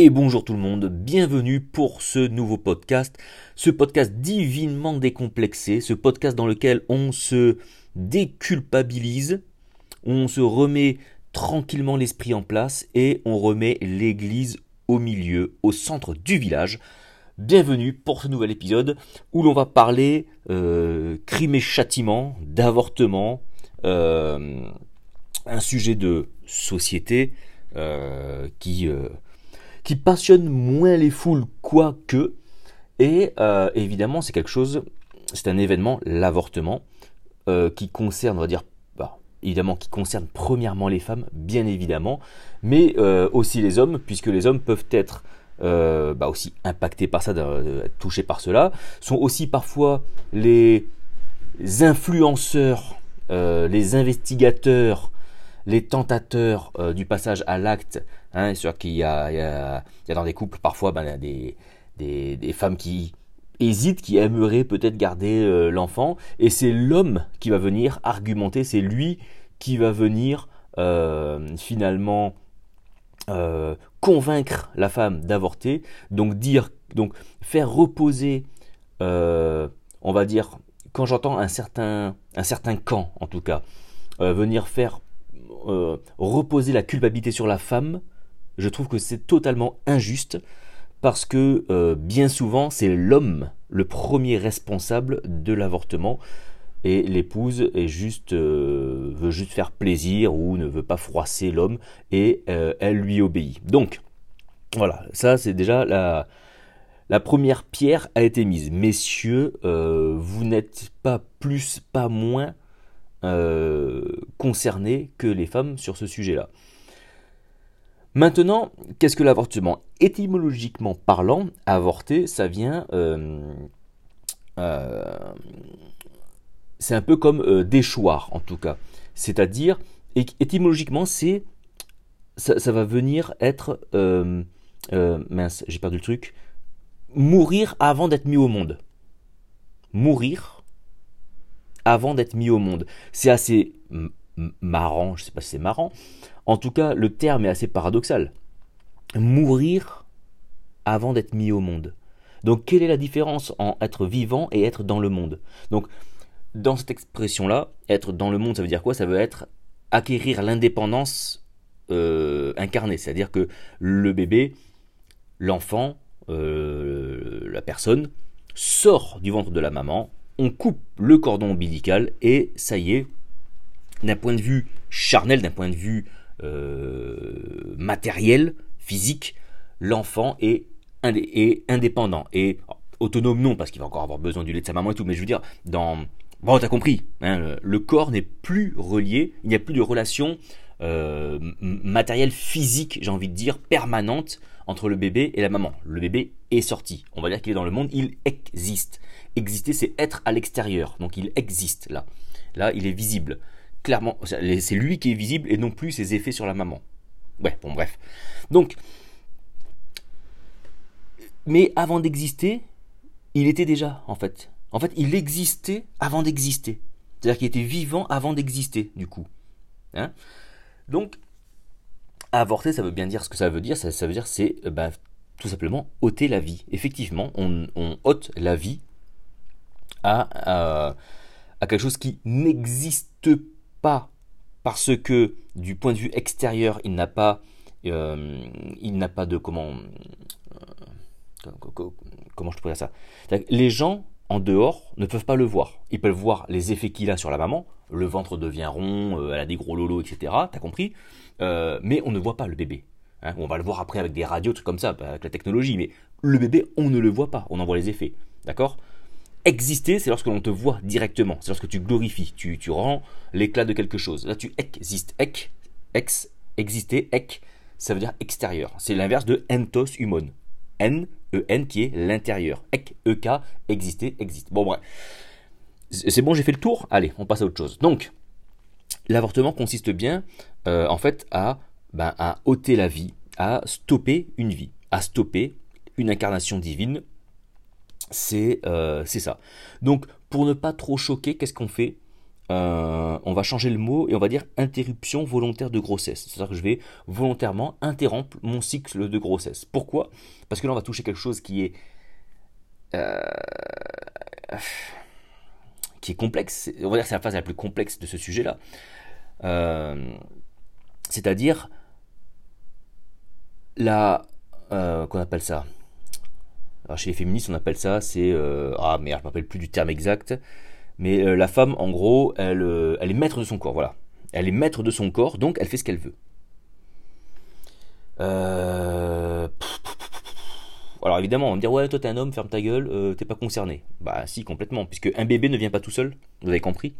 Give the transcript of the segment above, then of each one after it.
et bonjour tout le monde, bienvenue pour ce nouveau podcast, ce podcast divinement décomplexé, ce podcast dans lequel on se déculpabilise, on se remet tranquillement l'esprit en place et on remet l'église au milieu, au centre du village. Bienvenue pour ce nouvel épisode où l'on va parler euh, crime et châtiment, d'avortement, euh, un sujet de société euh, qui qui passionne moins les foules, quoique. Et euh, évidemment, c'est quelque chose, c'est un événement, l'avortement, euh, qui concerne, on va dire, bah, évidemment, qui concerne premièrement les femmes, bien évidemment, mais euh, aussi les hommes, puisque les hommes peuvent être bah, aussi impactés par ça, touchés par cela, sont aussi parfois les influenceurs, les investigateurs, les tentateurs du passage à l'acte Hein, c'est sûr qu'il y, a, dans des couples parfois ben, des, des, femmes qui hésitent, qui aimeraient peut-être garder euh, l'enfant, et c'est l'homme qui va venir argumenter, c'est lui qui va venir euh, finalement euh, convaincre la femme d'avorter, donc dire, donc faire reposer, on va dire, quand j'entends un certain, un certain camp en tout cas, venir faire reposer la culpabilité sur la femme, je trouve que c'est totalement injuste parce que euh, bien souvent c'est l'homme le premier responsable de l'avortement et l'épouse euh, veut juste faire plaisir ou ne veut pas froisser l'homme et euh, elle lui obéit. Donc voilà, ça c'est déjà la, la première pierre a été mise. Messieurs, vous n'êtes pas plus, pas moins concernés que les femmes sur ce sujet-là. Maintenant, qu'est-ce que l'avortement? Étymologiquement parlant, avorter, ça vient... Euh, euh, c'est un peu comme euh, déchoir, en tout cas. C'est-à-dire, étymologiquement, c'est... Ça, va venir être... mince, j'ai perdu le truc. Mourir avant d'être mis au monde. Mourir avant d'être mis au monde. C'est assez marrant, je sais pas si c'est marrant, en tout cas, le terme est assez paradoxal. Mourir avant d'être mis au monde. Donc, quelle est la différence entre être vivant et être dans le monde? Donc, dans cette expression-là, être dans le monde, ça veut dire quoi? Ça veut être acquérir l'indépendance euh, incarnée. C'est-à-dire que le bébé, l'enfant, euh, la personne, sort du ventre de la maman, on coupe le cordon ombilical et ça y est, d'un point de vue charnel, d'un point de vue euh, matériel, physique, l'enfant est, indépendant. Et autonome non, parce qu'il va encore avoir besoin du lait de sa maman et tout, mais je veux dire, dans... Bon, t'as compris, hein, le corps n'est plus relié, il n'y a plus de relation euh, matérielle, physique, j'ai envie de dire, permanente entre le bébé et la maman. Le bébé est sorti, on va dire qu'il est dans le monde, il existe. Exister, c'est être à l'extérieur, donc il existe là. Là, il est visible clairement, c'est lui qui est visible et non plus ses effets sur la maman. Ouais, bon bref. Donc, mais avant d'exister, il était déjà, en fait. En fait, il existait avant d'exister. C'est-à-dire qu'il était vivant avant d'exister, du coup. Hein? Donc, avorter, ça veut bien dire ce que ça veut dire. Ça, veut dire, c'est euh, bah, tout simplement ôter la vie. Effectivement, on, ôte la vie à, à quelque chose qui n'existe pas parce que du point de vue extérieur, il n'a pas, euh, il n'a pas de comment, euh, comment je pourrais dire ça? Les gens en dehors ne peuvent pas le voir. Ils peuvent voir les effets qu'il a sur la maman. Le ventre devient rond, euh, elle a des gros lolos, etc. T'as compris? Mais on ne voit pas le bébé. Hein. on va le voir après avec des radios, trucs comme ça, avec la technologie. Mais le bébé, on ne le voit pas. On en voit les effets. D'accord? Exister, c'est lorsque l'on te voit directement, c'est lorsque tu glorifies, tu, tu rends l'éclat de quelque chose. Là, tu existes. Ek, ex, exister, ek, ça veut dire extérieur. C'est l'inverse de entos humon. N, E-N qui est l'intérieur. Ek, E-K, exister, existe. Bon, bref. C'est bon, j'ai fait le tour? Allez, on passe à autre chose. Donc, l'avortement consiste bien, euh, en fait, à, ben, à ôter la vie, à stopper une vie, à stopper une incarnation divine euh, c'est ça. Donc, pour ne pas trop choquer, qu'est-ce qu'on fait? Euh, on va changer le mot et on va dire interruption volontaire de grossesse. C'est-à-dire que je vais volontairement interrompre mon cycle de grossesse. Pourquoi? Parce que là, on va toucher quelque chose qui est euh, qui est complexe. On va dire que c'est la phase la plus complexe de ce sujet-là. Euh, c'est-à-dire la qu'on appelle ça. Chez les féministes, on appelle ça, c'est ah merde, je me rappelle plus du terme exact. Mais euh, la femme, en gros, elle, euh, elle est maître de son corps, voilà. Elle est maître de son corps, donc elle fait ce qu'elle veut. Euh... Alors évidemment, on va me dire ouais, toi t'es un homme, ferme ta gueule, euh, t'es pas concerné. Bah si, complètement, puisque un bébé ne vient pas tout seul, vous avez compris.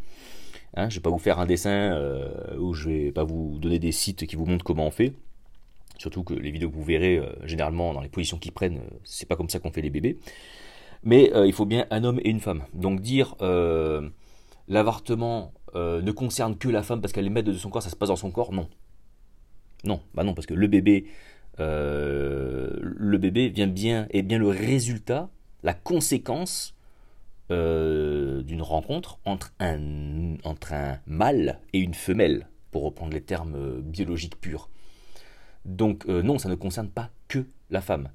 Hein, je vais pas vous faire un dessin où je vais pas vous donner des sites qui vous montrent comment on fait. Surtout que les vidéos que vous verrez, généralement dans les positions qu'ils prennent, c'est pas comme ça qu'on fait les bébés. Mais euh, il faut bien un homme et une femme. Donc dire euh, l'avortement euh, ne concerne que la femme parce qu'elle est maître de son corps, ça se passe dans son corps, non. Non, bah non, parce que le bébé, le bébé vient bien, est bien le résultat, la conséquence d'une rencontre entre un, entre un mâle et une femelle, pour reprendre les termes biologiques purs. Donc non, ça ne concerne pas que la femme.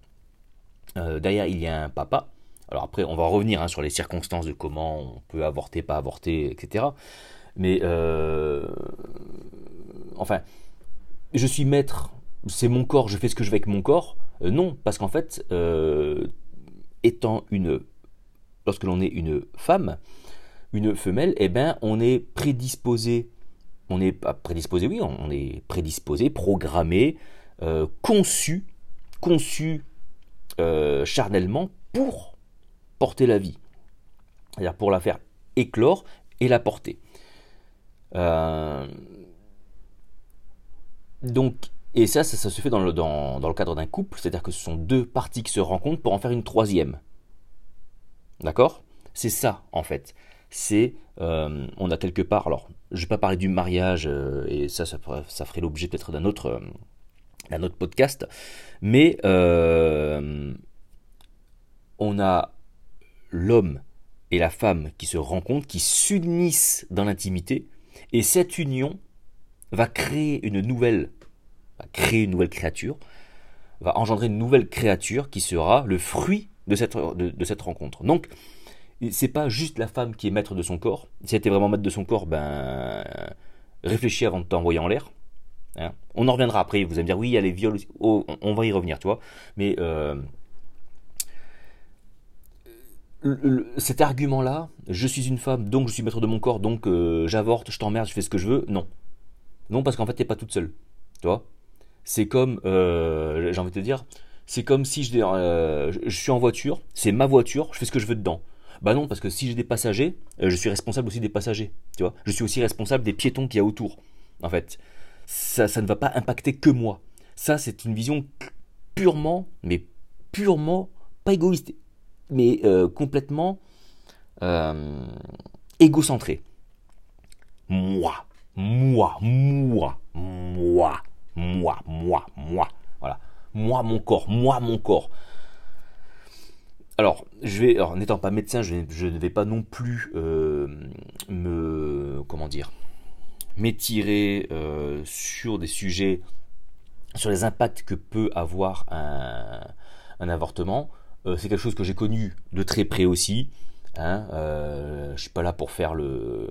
derrière, il y a un papa alors après, on va revenir hein, sur les circonstances de comment on peut avorter, pas avorter, etc. Mais euh, enfin, je suis maître, c'est mon corps, je fais ce que je veux avec mon corps. Euh, non, parce qu'en fait, euh, étant une, lorsque l'on est une femme, une femelle, eh ben, on est prédisposé, on pas prédisposé, oui, on est prédisposé, programmé, conçu, conçu charnellement pour porter la vie. C'est-à-dire pour la faire éclore et la porter. Euh, donc, et ça, ça, se fait dans le, cadre d'un couple, c'est-à-dire que ce sont deux parties qui se rencontrent pour en faire une troisième. D'accord? C'est ça, en fait. C'est, euh, on a quelque part, alors, je ne vais pas parler du mariage, euh, et ça, ça, ça ferait l'objet peut-être d'un autre, d'un autre podcast, mais on a l'homme et la femme qui se rencontrent, qui s'unissent dans l'intimité, et cette union va créer une nouvelle, va créer une nouvelle créature, va engendrer une nouvelle créature qui sera le fruit de cette, de, cette rencontre. Donc, c'est pas juste la femme qui est maître de son corps. Si elle était vraiment maître de son corps, ben réfléchis avant de t'envoyer en l'air. Hein. on en reviendra après. Vous allez me dire oui, il y a les viols. Oh, on, va y revenir, tu vois. Mais euh, cet argument-là, je suis une femme, donc je suis maître de mon corps, donc euh, j'avorte, je t'emmerde, je fais ce que je veux, non. Non, parce qu'en fait, t'es pas toute seule. Tu vois? C'est comme, euh, j'ai envie de te dire, c'est comme si je, euh, je suis en voiture, c'est ma voiture, je fais ce que je veux dedans. Bah non, parce que si j'ai des passagers, je suis responsable aussi des passagers. Tu vois Je suis aussi responsable des piétons qu'il y a autour. En fait, ça, ne va pas impacter que moi. Ça, c'est une vision purement, mais purement pas égoïste, mais euh, complètement euh, égocentré. Moi, moi, moi, moi, moi, moi, moi. Voilà. Moi, mon corps, moi, mon corps. Alors, je vais, n'étant pas médecin, je, ne vais pas non plus euh, me, comment dire, m'étirer sur des sujets, sur les impacts que peut avoir un avortement. Euh, c'est quelque chose que j'ai connu de très près aussi. Hein, euh, je suis pas là pour faire le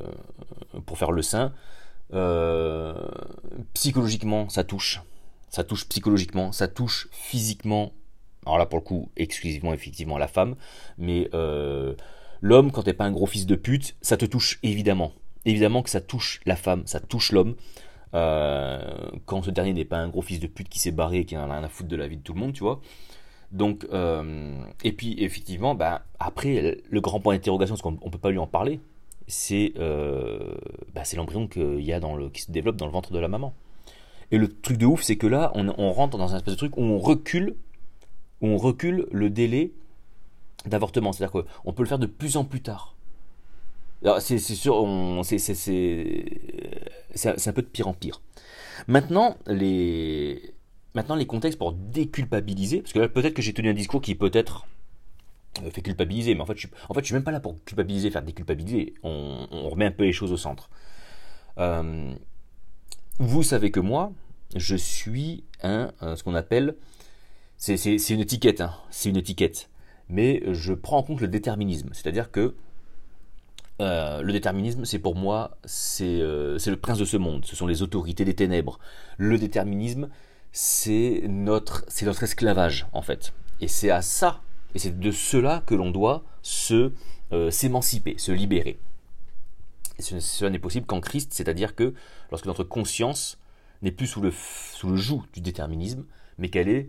pour faire le saint. Euh, psychologiquement, ça touche. Ça touche psychologiquement, ça touche physiquement. Alors là, pour le coup, exclusivement, effectivement, la femme. Mais euh, l'homme, quand t'es pas un gros fils de pute, ça te touche évidemment. Évidemment que ça touche la femme, ça touche l'homme. quand ce dernier n'est pas un gros fils de pute qui s'est barré et qui en a rien à foutre de la vie de tout le monde, tu vois. Donc, euh, et puis effectivement, bah, après, le grand point d'interrogation, parce qu'on ne peut pas lui en parler, c'est euh, bah, l'embryon y a dans le, qui se développe dans le ventre de la maman. Et le truc de ouf, c'est que là, on, rentre dans un espèce de truc où on recule, où on recule le délai d'avortement. C'est-à-dire qu'on peut le faire de plus en plus tard. C'est sûr, c'est un peu de pire en pire. Maintenant, les, Maintenant, les contextes pour déculpabiliser, parce que là, peut-être que j'ai tenu un discours qui peut-être euh, fait culpabiliser, mais en fait, je suis, suis même pas là pour culpabiliser, faire déculpabiliser. On, on remet un peu les choses au centre. Euh, vous savez que moi, je suis un, ce qu'on appelle, c'est une étiquette, hein, c'est une étiquette, mais je prends en compte le déterminisme, c'est-à-dire que euh, le déterminisme, c'est pour moi, c'est le prince de ce monde, ce sont les autorités des ténèbres. Le déterminisme, c'est notre, esclavage, en fait. Et c'est à ça et c'est de cela que l'on doit se euh, s'émanciper, se libérer. Et cela n'est possible qu'en Christ, c'est-à-dire que lorsque notre conscience n'est plus sous le, sous le joug du déterminisme, mais qu'elle est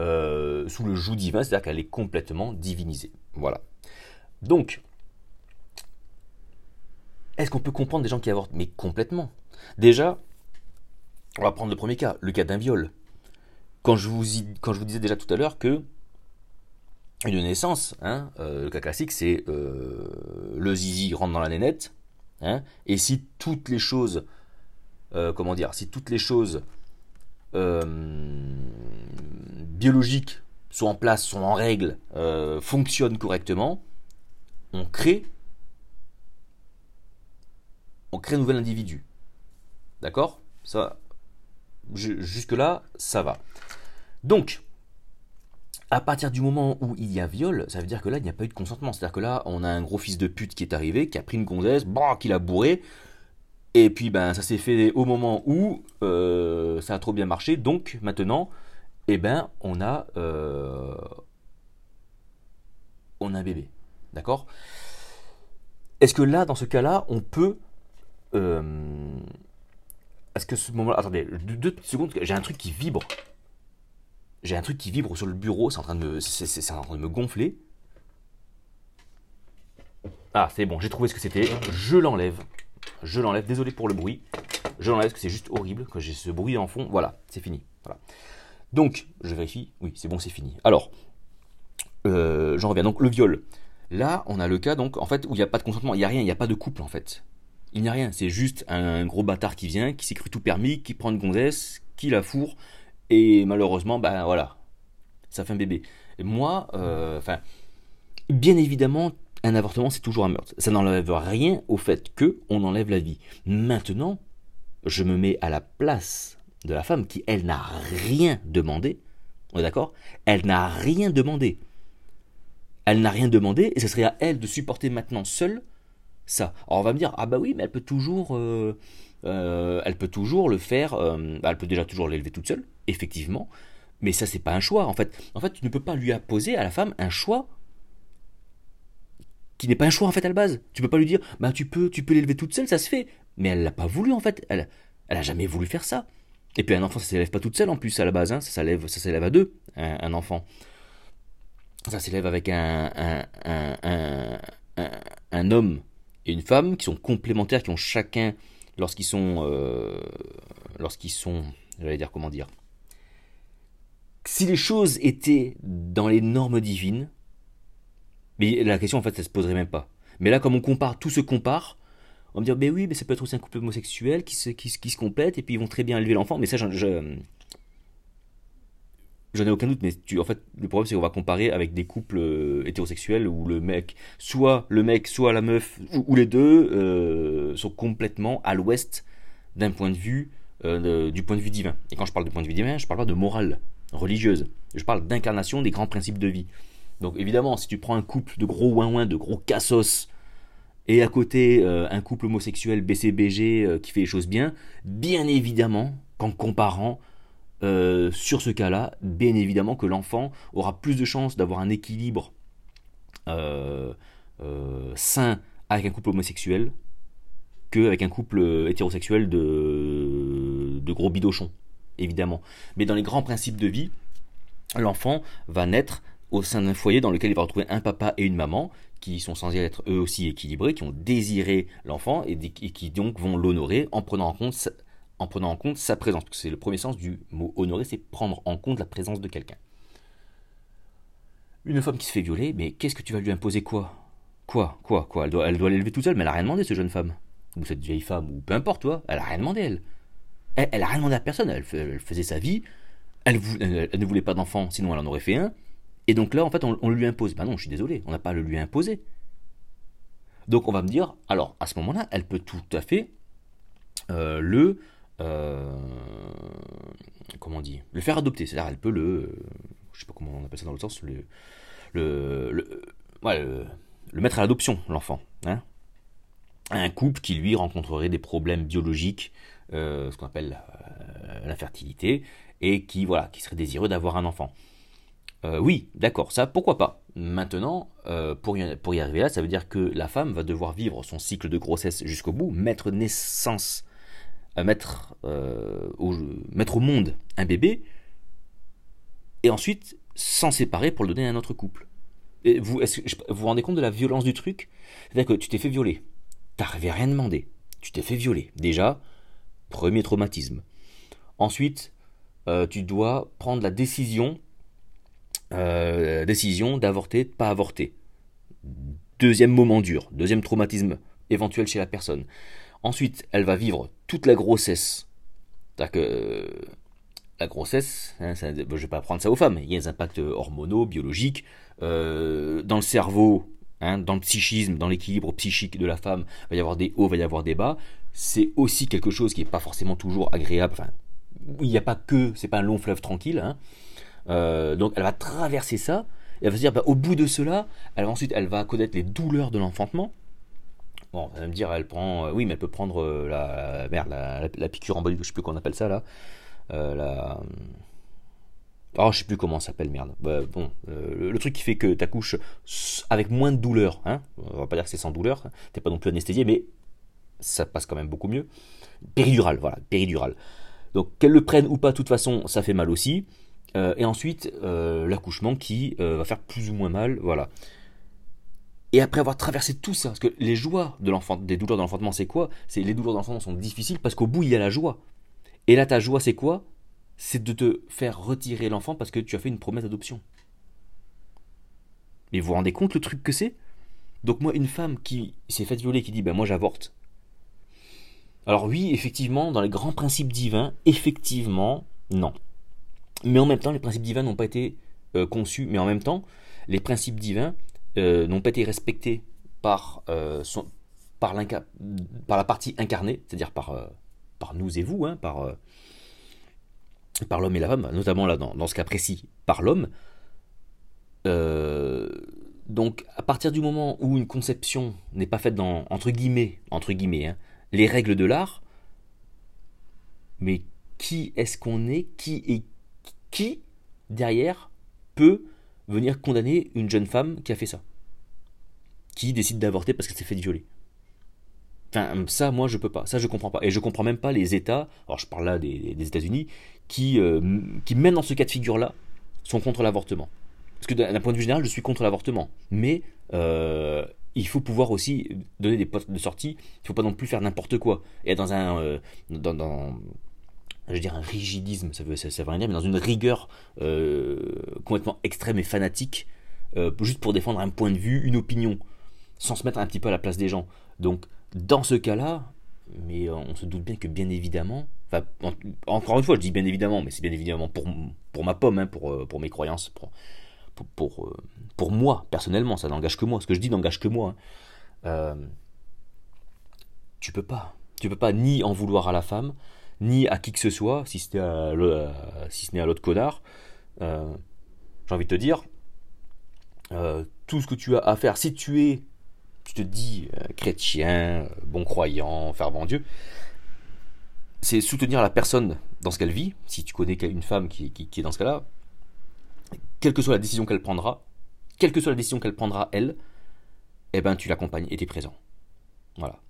euh, sous le joug divin, c'est-à-dire qu'elle est complètement divinisée. Voilà. Donc, est-ce qu'on peut comprendre des gens qui avortent? Mais complètement. Déjà, on va prendre le premier cas, le cas d'un viol. Quand je, vous disais déjà tout à l'heure que une naissance, hein, euh, le cas classique, c'est euh, le zizi rentre dans la nénette, hein, et si toutes les choses, euh, comment dire, si toutes les choses biologiques sont en place, sont en règle, fonctionnent correctement, on crée, on crée un nouvel individu. D'accord? Ça, jusque là, ça va. Donc, à partir du moment où il y a viol, ça veut dire que là, il n'y a pas eu de consentement. C'est-à-dire que là, on a un gros fils de pute qui est arrivé, qui a pris une gonzesse, bah, qui l'a bourré, et puis ben ça s'est fait au moment où euh, ça a trop bien marché. Donc maintenant, eh ben on a euh, on a un bébé, d'accord? Est-ce que là, dans ce cas-là, on peut euh, Est-ce que ce moment-là, attendez, deux secondes, j'ai un truc qui vibre j'ai un truc qui vibre sur le bureau, c'est en train de me, en train de me gonfler. Ah, c'est bon, j'ai trouvé ce que c'était. Je l'enlève. Je l'enlève. Désolé pour le bruit. Je l'enlève parce que c'est juste horrible quand j'ai ce bruit en fond. Voilà, c'est fini. Voilà. Donc, je vérifie. Oui, c'est bon, c'est fini. Alors, euh, j'en reviens. Donc, le viol. Là, on a le cas donc en fait où il n'y a pas de consentement, il n'y a rien, il n'y a pas de couple en fait. Il n'y a rien, c'est juste un gros bâtard qui vient, qui s'est cru tout permis, qui prend une gonzesse, qui la fourre, et malheureusement, ben voilà, ça fait un bébé. Et moi, euh, enfin, bien évidemment, un avortement, c'est toujours un meurtre. Ça n'enlève rien au fait que on enlève la vie. Maintenant, je me mets à la place de la femme qui, elle, n'a rien demandé. On est d'accord? Elle n'a rien demandé. Elle n'a rien demandé et ce serait à elle de supporter maintenant seule ça. Alors on va me dire, ah bah oui, mais elle peut toujours, euh, euh, elle peut toujours le faire, elle peut déjà toujours l'élever toute seule, effectivement, mais ça c'est pas un choix en fait. En fait, tu ne peux pas lui imposer à la femme un choix qui n'est pas un choix en fait à la base. Tu peux pas lui dire bah tu peux tu peux l'élever toute seule, ça se fait. Mais elle l'a pas voulu en fait. Elle elle a jamais voulu faire ça. Et puis un enfant ça s'élève pas toute seule en plus à la base hein. ça s'élève ça à deux un, enfant. Ça s'élève avec un un, un, un, homme et une femme qui sont complémentaires, qui ont chacun lorsqu'ils sont euh, lorsqu'ils sont j'allais dire comment dire si les choses étaient dans les normes divines, mais la question en fait, ça se poserait même pas. Mais là, comme on compare, tout se compare, on me dire, ben oui, mais ça peut être aussi un couple homosexuel qui se, qui, se complète et puis ils vont très bien élever l'enfant. Mais ça, je, j'en ai aucun doute. Mais tu, en fait, le problème c'est qu'on va comparer avec des couples euh, hétérosexuels où le mec, soit le mec, soit la meuf, ou, les deux euh, sont complètement à l'ouest d'un point de vue, euh, du point de vue divin. Et quand je parle de point de vue divin, je parle pas de morale religieuse. Je parle d'incarnation des grands principes de vie. Donc évidemment, si tu prends un couple de gros ouin de gros cassos, et à côté un couple homosexuel BCBG qui fait les choses bien, bien évidemment qu'en comparant euh, sur ce cas-là, bien évidemment que l'enfant aura plus de chances d'avoir un équilibre sain avec un couple homosexuel qu'avec un couple hétérosexuel de, gros bidochons évidemment. Mais dans les grands principes de vie, l'enfant va naître au sein d'un foyer dans lequel il va retrouver un papa et une maman qui sont censés être eux aussi équilibrés, qui ont désiré l'enfant et, qui donc vont l'honorer en prenant en compte en prenant en compte sa présence. C'est le premier sens du mot honorer, c'est prendre en compte la présence de quelqu'un. Une femme qui se fait violer, mais qu'est-ce que tu vas lui imposer quoi? Quoi? Quoi? Quoi? Elle doit, elle doit l'élever toute seule, mais elle a rien demandé, cette jeune femme. Ou cette vieille femme, ou peu importe, toi. Elle a rien demandé, elle. Elle, n'a a rien demandé à personne, elle, faisait sa vie, elle, ne voulait pas d'enfant, sinon elle en aurait fait un. Et donc là, en fait, on, on lui impose. Ben non, je suis désolé, on n'a pas à le lui imposer. Donc on va me dire, alors à ce moment-là, elle peut tout à fait euh, le euh, comment on dit? Le faire adopter. C'est-à-dire elle peut le je sais pas comment on appelle ça dans l'autre sens le le, le, le, mettre à l'adoption l'enfant. Hein un couple qui lui rencontrerait des problèmes biologiques, euh, ce qu'on appelle la fertilité, et qui voilà qui serait désireux d'avoir un enfant. oui, d'accord, ça pourquoi pas? Maintenant, pour, y, pour y arriver là, ça veut dire que la femme va devoir vivre son cycle de grossesse jusqu'au bout, mettre naissance mettre, euh, au, mettre au monde un bébé, et ensuite s'en séparer pour le donner à un autre couple. Et vous, est vous vous rendez compte de la violence du truc? C'est-à-dire que tu t'es fait violer, t'avais rien demandé, tu t'es fait violer. Déjà, premier traumatisme. Ensuite, euh, tu dois prendre la décision, euh, décision d'avorter, de pas avorter. Deuxième moment dur, deuxième traumatisme éventuel chez la personne. Ensuite, elle va vivre toute la grossesse. C'est-à-dire que la grossesse, hein, je ne vais pas apprendre ça aux femmes, il y a des impacts hormonaux, biologiques, euh, dans le cerveau, hein, dans le psychisme, dans l'équilibre psychique de la femme, il va y avoir des hauts, il va y avoir des bas. C'est aussi quelque chose qui n'est pas forcément toujours agréable. Enfin, il n'y a pas que, c'est pas un long fleuve tranquille. Hein. Euh, donc elle va traverser ça, et elle va se dire, bah, au bout de cela, ensuite, elle va connaître les douleurs de l'enfantement. Bon, elle va me dire, elle prend. Euh, oui, mais elle peut prendre euh, la, merde, la, piqûre embolique, je sais plus qu'on appelle ça là. Euh, la. Oh, je sais plus comment ça s'appelle, merde. Bah, bon, le, truc qui fait que tu accouches avec moins de douleur, hein. On va pas dire que c'est sans douleur, t'es pas non plus anesthésié, mais ça passe quand même beaucoup mieux. Péridurale, voilà, péridurale. Donc qu'elle le prenne ou pas, de toute façon, ça fait mal aussi. et ensuite, l'accouchement qui va faire plus ou moins mal, voilà. Et après avoir traversé tout ça, parce que les joies de l'enfant, des douleurs de l'enfantement, c'est quoi? C'est les douleurs de l'enfantement sont difficiles parce qu'au bout il y a la joie. Et là, ta joie, c'est quoi? C'est de te faire retirer l'enfant parce que tu as fait une promesse d'adoption. Mais vous vous rendez compte le truc que c'est? Donc moi, une femme qui s'est faite violer, qui dit ben moi j'avorte. Alors oui, effectivement, dans les grands principes divins, effectivement, non. Mais en même temps, les principes divins n'ont pas été euh, conçus. Mais en même temps, les principes divins, euh, n'ont pas été respectés par, euh, par, la partie incarnée, c'est-à-dire par, euh, par nous et vous, hein, par, par l'homme et la femme, notamment là dans, dans ce cas précis, par l'homme. donc à partir du moment où une conception n'est pas faite dans, entre guillemets, entre guillemets hein, les règles de l'art, mais qui est-ce qu'on est Qui est qui derrière peut venir condamner une jeune femme qui a fait ça Qui décide d'avorter parce qu'elle s'est fait violer Enfin, ça, moi, je peux pas. Ça, je comprends pas. Et je comprends même pas les États, alors je parle là des, États-Unis, qui, euh, qui, même dans ce cas de figure-là, sont contre l'avortement. Parce que d'un point de vue général, je suis contre l'avortement. Mais euh, il faut pouvoir aussi donner des postes de sortie. Il faut pas non plus faire n'importe quoi. Et dans un, euh, dans, je veux dire un rigidisme, ça veut, ça, veut rien dire, mais dans une rigueur euh, complètement extrême et fanatique, euh, juste pour défendre un point de vue, une opinion, sans se mettre un petit peu à la place des gens. Donc, dans ce cas-là, mais on se doute bien que bien évidemment, encore une fois, je dis bien évidemment, mais c'est bien évidemment pour, pour ma pomme, hein, pour, euh, pour mes croyances, pour, pour, pour, moi, personnellement, ça n'engage que moi. Ce que je dis n'engage que moi. Hein. tu peux pas. Tu peux pas ni en vouloir à la femme, ni à qui que ce soit, si, ce n'est à l'autre connard. Euh, j'ai envie de te dire, euh, tout ce que tu as à faire, si tu es, tu te dis euh, chrétien, bon croyant, fervent Dieu, c'est soutenir la personne dans ce qu'elle vit. Si tu connais une femme qui, qui est dans ce cas-là, quelle que soit la décision qu'elle prendra, quelle que soit la décision qu'elle prendra elle, eh ben tu l'accompagnes et tu es présent. Voilà.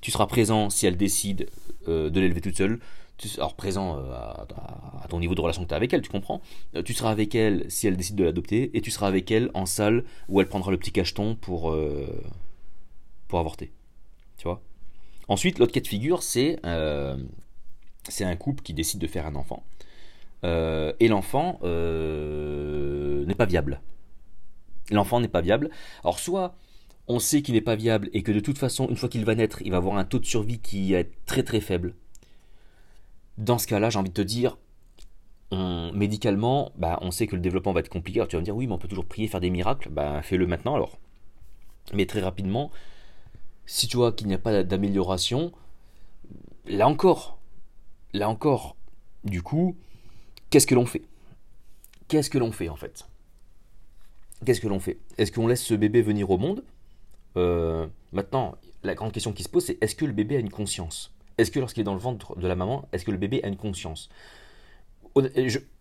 Tu seras présent si elle décide euh, de l'élever toute seule. Tu, alors présent euh, à, ton niveau de relation que tu as avec elle, tu comprends. Euh, tu seras avec elle si elle décide de l'adopter et tu seras avec elle en salle où elle prendra le petit cacheton pour, avorter. Tu vois? Ensuite, l'autre cas de figure, c'est c'est un couple qui décide de faire un enfant. et l'enfant n'est pas viable. L'enfant n'est pas viable. Alors soit on sait qu'il n'est pas viable et que de toute façon, une fois qu'il va naître, il va avoir un taux de survie qui est très très faible. Dans ce cas-là, j'ai envie de te dire, médicalement, bah, on sait que le développement va être compliqué. Alors tu vas me dire, oui, mais on peut toujours prier, faire des miracles. Bah, fais-le maintenant alors. Mais très rapidement, si tu vois qu'il n'y a pas d'amélioration, là encore, là encore, du coup, qu'est-ce que l'on fait? Qu'est-ce que l'on fait en fait? Qu'est-ce que l'on fait? Est-ce qu'on laisse ce bébé venir au monde? Euh, Maintenant, la grande question qui se pose, c'est est-ce que le bébé a une conscience? Est-ce que lorsqu'il est dans le ventre de la maman, est-ce que le bébé a une conscience?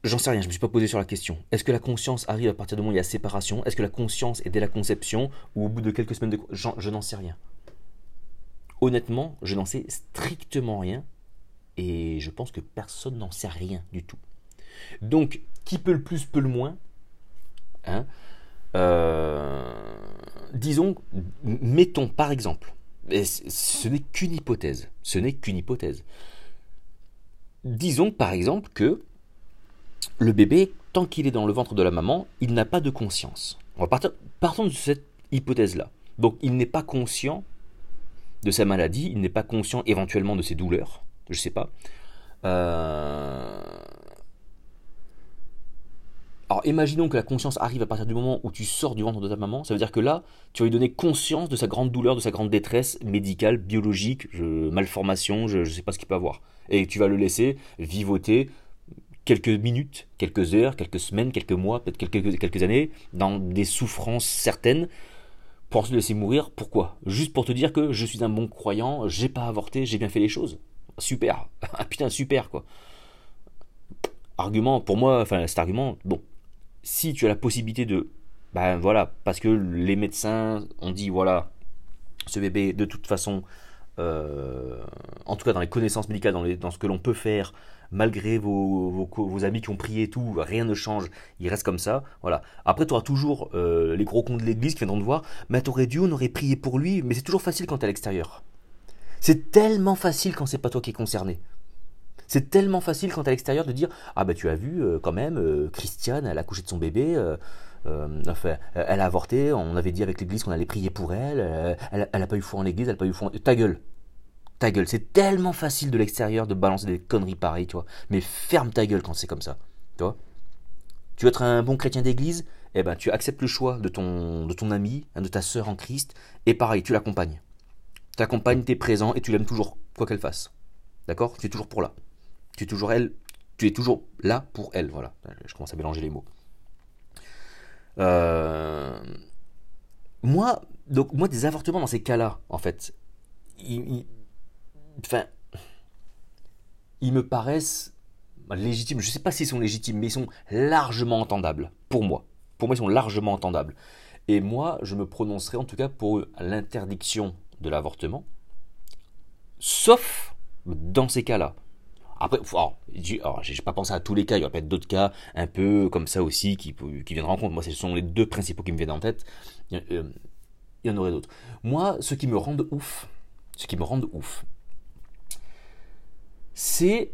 J'en sais rien, je ne me suis pas posé sur la question. Est-ce que la conscience arrive à partir du moment où il y a séparation? Est-ce que la conscience est dès la conception ou au bout de quelques semaines de... Je n'en sais rien. Honnêtement, je n'en sais strictement rien et je pense que personne n'en sait rien du tout. Donc, qui peut le plus, peut le moins. Hein? Euh, disons, mettons par exemple, ce n'est qu'une hypothèse, ce n'est qu'une hypothèse. Disons par exemple que le bébé, tant qu'il est dans le ventre de la maman, il n'a pas de conscience. Partons de cette hypothèse-là. Donc il n'est pas conscient de sa maladie, il n'est pas conscient éventuellement de ses douleurs, je ne sais pas. Euh, alors imaginons que la conscience arrive à partir du moment où tu sors du ventre de ta maman, ça veut dire que là, tu vas lui donner conscience de sa grande douleur, de sa grande détresse médicale, biologique, malformation, je ne sais pas ce qu'il peut avoir. Et tu vas le laisser vivoter quelques minutes, quelques heures, quelques semaines, quelques mois, peut-être quelques, années, dans des souffrances certaines, pour se laisser mourir. Pourquoi? Juste pour te dire que je suis un bon croyant, j'ai pas avorté, j'ai bien fait les choses. Super. Ah putain, super quoi. Argument, pour moi, enfin cet argument, bon, si tu as la possibilité de, ben voilà, parce que les médecins ont dit, voilà, ce bébé, de toute façon, euh, en tout cas dans les connaissances médicales, dans, ce que l'on peut faire, malgré vos, vos, amis qui ont prié et tout, rien ne change, il reste comme ça. Voilà. Après, tu auras toujours euh, les gros cons de l'église qui viendront te voir, mais t'aurais dû, on aurait prié pour lui, mais c'est toujours facile quand t'es à l'extérieur. C'est tellement facile quand c'est pas toi qui es concerné. C'est tellement facile quand à l'extérieur de dire Ah bah tu as vu euh, quand même, euh, Christiane, elle a couché de son bébé, euh, enfin, elle a avorté, on avait dit avec l'église qu'on allait prier pour elle, elle, elle a pas eu foi en l'église, elle a pas eu foi en... Ta gueule Ta gueule, c'est tellement facile de l'extérieur de balancer des conneries pareilles, tu vois. Mais ferme ta gueule quand c'est comme ça, tu vois. Tu veux être un bon chrétien d'église Eh ben tu acceptes le choix de ton, de ton ami, hein, de ta sœur en Christ, et pareil, tu l'accompagnes. Tu accompagnes, tu es présent et tu l'aimes toujours, quoi qu'elle fasse. D'accord? Tu es toujours pour là. Tu es toujours là pour elle. Voilà, je commence à mélanger les mots. Euh, moi, donc moi des avortements dans ces cas-là, en fait, ils, ils me paraissent légitimes. Je ne sais pas s'ils sont légitimes, mais ils sont largement entendables pour moi. Pour moi, ils sont largement entendables. Et moi, je me prononcerai en tout cas pour l'interdiction de l'avortement, sauf dans ces cas-là. Après, j'ai pas pensé à tous les cas, il y aura peut-être d'autres cas un peu comme ça aussi qui, qui viennent en compte. Moi, ce sont les deux principaux qui me viennent en tête. Euh, il y, en aurait d'autres. Moi, ce qui me rend ouf, ce qui me rend ouf, c'est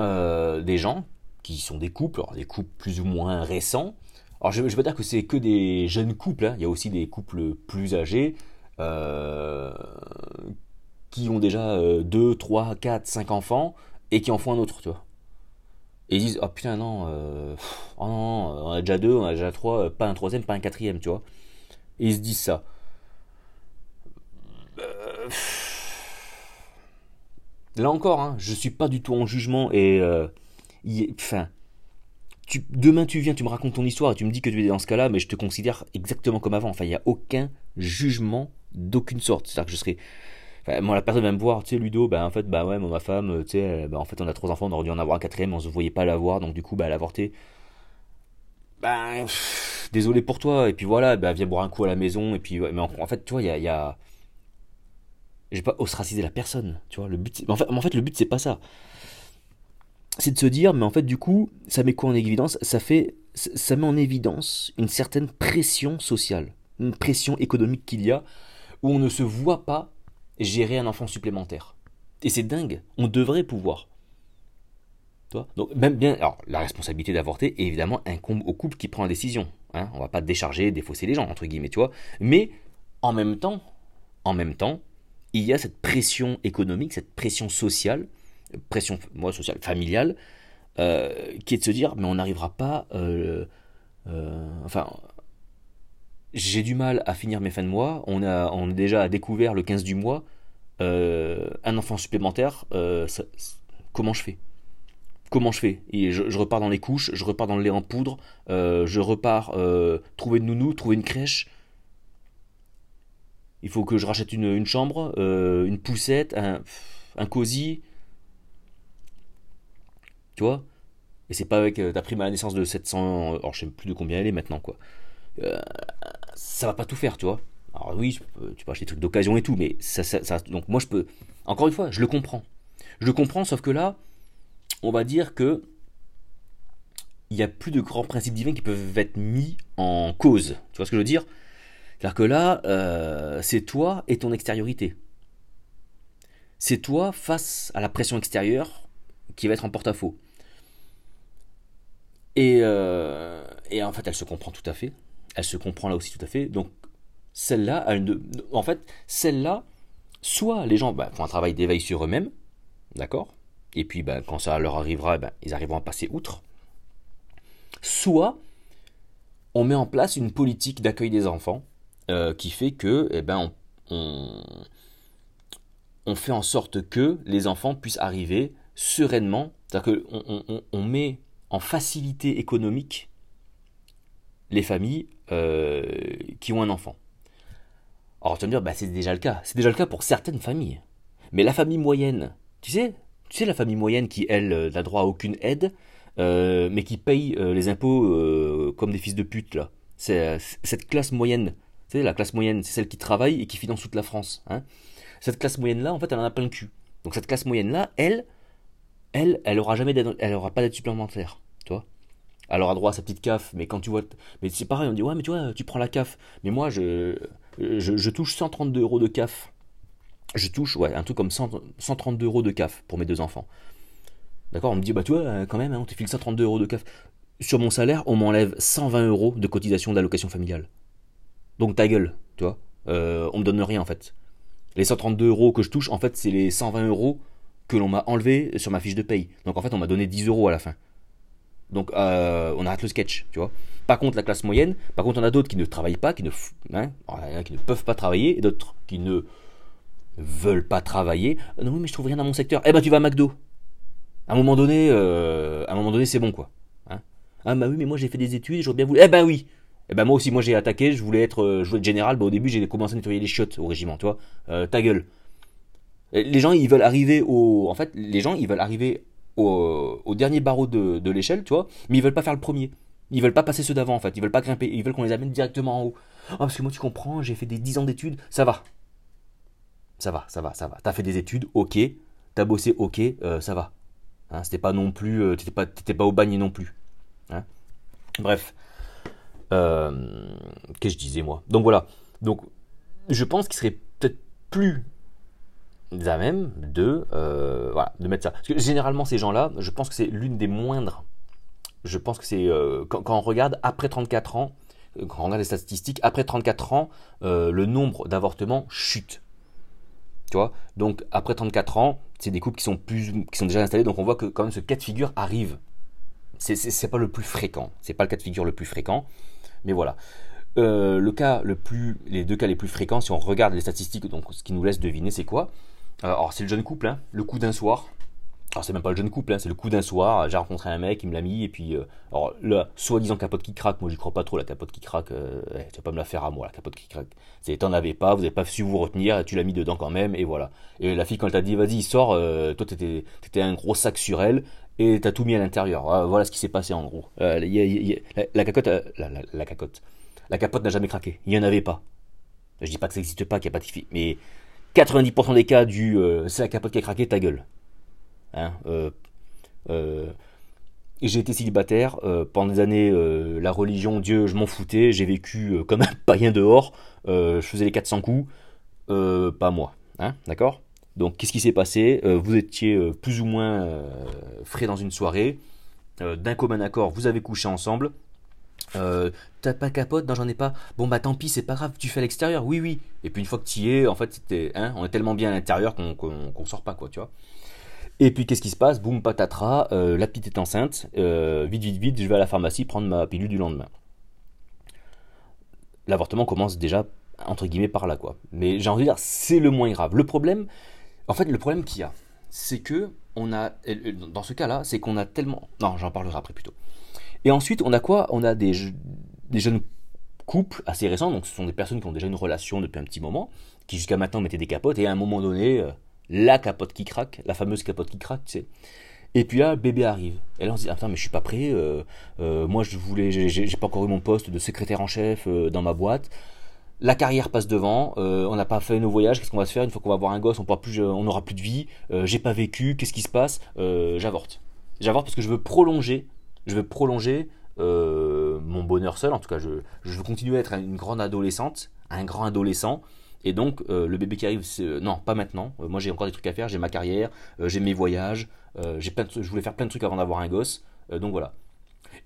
euh, des gens qui sont des couples, des couples plus ou moins récents. Alors je ne vais pas dire que c'est que des jeunes couples, hein. il y a aussi des couples plus âgés euh, qui ont déjà 2, 3, 4, 5 enfants et qui en font un autre, tu vois. Et ils disent, oh putain, non, euh, oh non, on a déjà deux, on a déjà trois, euh, pas un troisième, pas un quatrième, tu vois. Et ils se disent ça. Euh, là encore, hein, je suis pas du tout en jugement et. enfin. Demain tu viens, tu me racontes ton histoire et tu me dis que tu es dans ce cas-là, mais je te considère exactement comme avant. Enfin, il n'y a aucun jugement d'aucune sorte. C'est-à-dire que je serais moi, la personne va me voir, tu sais, Ludo, bah en fait, bah ouais, ma femme, tu sais, bah, en fait, on a trois enfants, on aurait dû en avoir un quatrième, on se voyait pas l'avoir, donc du coup, bah, elle a avorté. Bah, désolé pour toi, et puis voilà, bah, viens boire un coup à la maison, et puis, mais en, fait, tu vois, il y a. Y a... J'ai pas ostracisé la personne, tu vois, le but, en fait, en fait, le but, c'est pas ça. C'est de se dire, mais en fait, du coup, ça met quoi en évidence? Ça fait. Ça met en évidence une certaine pression sociale, une pression économique qu'il y a, où on ne se voit pas gérer un enfant supplémentaire. Et c'est dingue, on devrait pouvoir. Toi Donc même bien, alors la responsabilité d'avorter évidemment incombe au couple qui prend la décision. Hein on va pas décharger, défausser les gens entre guillemets, tu vois. Mais en même temps, en même temps, il y a cette pression économique, cette pression sociale, pression moi sociale, familiale, qui est de se dire, mais on n'arrivera pas, enfin, j'ai du mal à finir mes fins de mois, on a, on a déjà découvert le 15 du mois, un enfant supplémentaire, comment je fais? Comment je fais? Je, repars dans les couches, je repars dans le lait en poudre, euh, je repars euh, trouver une nounou, trouver une crèche. Il faut que je rachète une, chambre, euh, une poussette, un, un cosy. Tu vois? Et c'est pas avec ta prime à la naissance de 700. Alors je sais plus de combien elle est maintenant, quoi. Ça va pas tout faire, tu vois. Alors oui, tu peux acheter des trucs d'occasion et tout, mais ça, Donc moi je peux. Encore une fois, je le comprends. Je le comprends, sauf que là, on va dire que il n'y a plus de grands principes divins qui peuvent être mis en cause. Tu vois ce que je veux dire? C'est-à-dire que là, euh, c'est toi et ton extériorité. C'est toi face à la pression extérieure qui va être en porte-à-faux. Et, euh, et, en fait, elle se comprend tout à fait. Elle se comprend là aussi tout à fait. Donc, celle-là, en fait, celle-là, soit les gens bah, font un travail d'éveil sur eux-mêmes, d'accord? Et puis ben, quand ça leur arrivera, ben, ils arriveront à passer outre. Soit on met en place une politique d'accueil des enfants euh, qui fait que eh ben, on, fait en sorte que les enfants puissent arriver sereinement, c'est-à-dire qu'on on, on, met en facilité économique les familles euh, qui ont un enfant. Alors tu vas me dire, bah, c'est déjà le cas. C'est déjà le cas pour certaines familles. Mais la famille moyenne, tu sais, tu sais, la famille moyenne qui, elle, euh, n'a droit à aucune aide, euh, mais qui paye les impôts comme des fils de pute, là. Cette classe moyenne. Tu sais, la classe moyenne, c'est celle qui travaille et qui finance toute la France. Hein. Cette classe moyenne-là, en fait, elle en a plein le cul. Donc cette classe moyenne-là, elle, elle, elle aura jamais elle aura pas d'aide supplémentaire. Tu vois droit à sa petite CAF, mais quand tu vois. Mais c'est pareil, on dit, ouais, mais tu vois, tu prends la CAF. Mais moi, je, je, je touche 132 euros de CAF je touche ouais, un truc comme 132 euros de CAF pour mes deux enfants. D'accord? On me dit, bah tu vois, euh, quand même, hein, on te file 132 euros de CAF. Sur mon salaire, on m'enlève 120 euros de cotisation d'allocation familiale. Donc ta gueule, tu vois. Euh, on me donne rien en fait. Les 132 euros que je touche, en fait, c'est les 120 euros que l'on m'a enlevé sur ma fiche de paye. Donc en fait, on m'a donné 10 euros à la fin. Donc euh, on arrête le sketch, tu vois. Par contre, la classe moyenne, par contre, on a d'autres qui ne travaillent pas, qui ne, hein, qui ne peuvent pas travailler, et d'autres qui ne veulent pas travailler. Euh, non, mais je trouve rien dans mon secteur. Eh ben, tu vas à McDo. À un moment donné, euh, à un moment donné, c'est bon, quoi. Hein ah, bah oui, mais moi, j'ai fait des études, j'aurais bien voulu. Eh ben, oui. Eh ben, moi aussi, moi, j'ai attaqué, je voulais être, je voulais être général. Bah, au début, j'ai commencé à nettoyer les chiottes au régiment, tu vois. ta gueule. Les gens, ils veulent arriver au. En fait, les gens, ils veulent arriver au, dernier barreau de, l'échelle, tu vois, mais ils veulent pas faire le premier. Ils veulent pas passer ceux d'avant, en fait. Ils veulent pas grimper. Ils veulent qu'on les amène directement en haut. Ah, parce que moi, tu comprends, j'ai fait des 10 ans d'études, ça va ça va, ça va, ça va. T'as fait des études, ok. T'as bossé, ok, euh, ça va. Hein, c'était pas non plus, euh, t'étais pas, pas au bagne non plus. Hein. Bref, euh, qu'est-ce que je disais moi? Donc voilà. Donc, je pense qu'il serait peut-être plus à même de, voilà, de mettre ça. Parce que généralement, ces gens-là, je pense que c'est l'une des moindres. Je pense que c'est quand, quand, on regarde après 34 ans, quand on regarde les statistiques, après 34 ans, le nombre d'avortements chute. Tu vois? Donc après 34 ans, c'est des couples qui sont, plus, qui sont déjà installés, donc on voit que quand même ce cas de figure arrive. C'est pas le plus fréquent, c'est pas le cas de figure le plus fréquent, mais voilà. Euh, le cas le plus, les deux cas les plus fréquents, si on regarde les statistiques, donc ce qui nous laisse deviner, c'est quoi? euh, Alors c'est le jeune couple, hein, le coup d'un soir, alors c'est même pas le jeune couple, hein, c'est le coup d'un soir, j'ai rencontré un mec, il me l'a mis, et puis, euh, alors là, soi-disant capote qui craque, moi j'y crois pas trop, la capote qui craque, euh, tu vas pas me la faire à moi, la capote qui craque. C'est t'en avais pas, vous avez pas su vous retenir, tu l'as mis dedans quand même, et voilà. Et la fille quand elle t'a dit, vas-y, sors, euh, toi t'étais, un gros sac sur elle, et t'as tout mis à l'intérieur. Voilà ce qui s'est passé en gros. la, cacotte, la, la, cacotte, la capote n'a jamais craqué, il y en avait pas. Je dis pas que ça n'existe pas, qu'il n'y a pas de mais 90% des cas du, c'est la capote qui a craqué, ta gueule. Hein, euh, euh, j'ai été célibataire euh, pendant des années. la religion, Dieu, je m'en foutais. J'ai vécu comme un païen dehors. je faisais les 400 coups. pas moi. Hein, D'accord? Donc, qu'est-ce qui s'est passé? Vous étiez plus ou moins frais dans une soirée. D'un commun accord, vous avez couché ensemble. T'as pas capote Non, j'en ai pas. Bon, bah tant pis, c'est pas grave, tu fais à l'extérieur. Oui, oui. Et puis une fois que tu y es, en fait, hein, on est tellement bien à l'intérieur qu'on, qu'on, sort pas, quoi, tu vois. Et puis qu'est-ce qui se passe? Boum, patatras, euh, la petite est enceinte, euh, vite, vite, vite, je vais à la pharmacie prendre ma pilule du lendemain. L'avortement commence déjà, entre guillemets, par là, quoi. Mais j'ai envie de dire, c'est le moins grave. Le problème, en fait, le problème qu'il y a, c'est que on a, dans ce cas-là, c'est qu'on a tellement... Non, j'en parlerai après plutôt. Et ensuite, on a quoi? On a des, jeunes couples assez récents, donc ce sont des personnes qui ont déjà une relation depuis un petit moment, qui jusqu'à maintenant mettaient des capotes, et à un moment donné, euh, la capote qui craque, la fameuse capote qui craque, tu sais. Et puis là, bébé arrive. Et là, on se dit, attends, mais je suis pas prêt. Euh, euh, moi, je voulais, j'ai pas encore eu mon poste de secrétaire en chef dans ma boîte. La carrière passe devant. on n'a pas fait nos voyages. Qu'est-ce qu'on va se faire? Une fois qu'on va avoir un gosse On on n'aura plus de vie. j'ai pas vécu. Qu'est-ce qui se passe? J'avorte. J'avorte parce que je veux prolonger. Je veux prolonger mon bonheur seul. En tout cas, je, je veux continuer à être une grande adolescente, un grand adolescent. Et donc, euh, le bébé qui arrive, euh, non, pas maintenant. Euh, moi, j'ai encore des trucs à faire. J'ai ma carrière, j'ai mes voyages, je voulais faire plein de trucs avant d'avoir un gosse. donc voilà.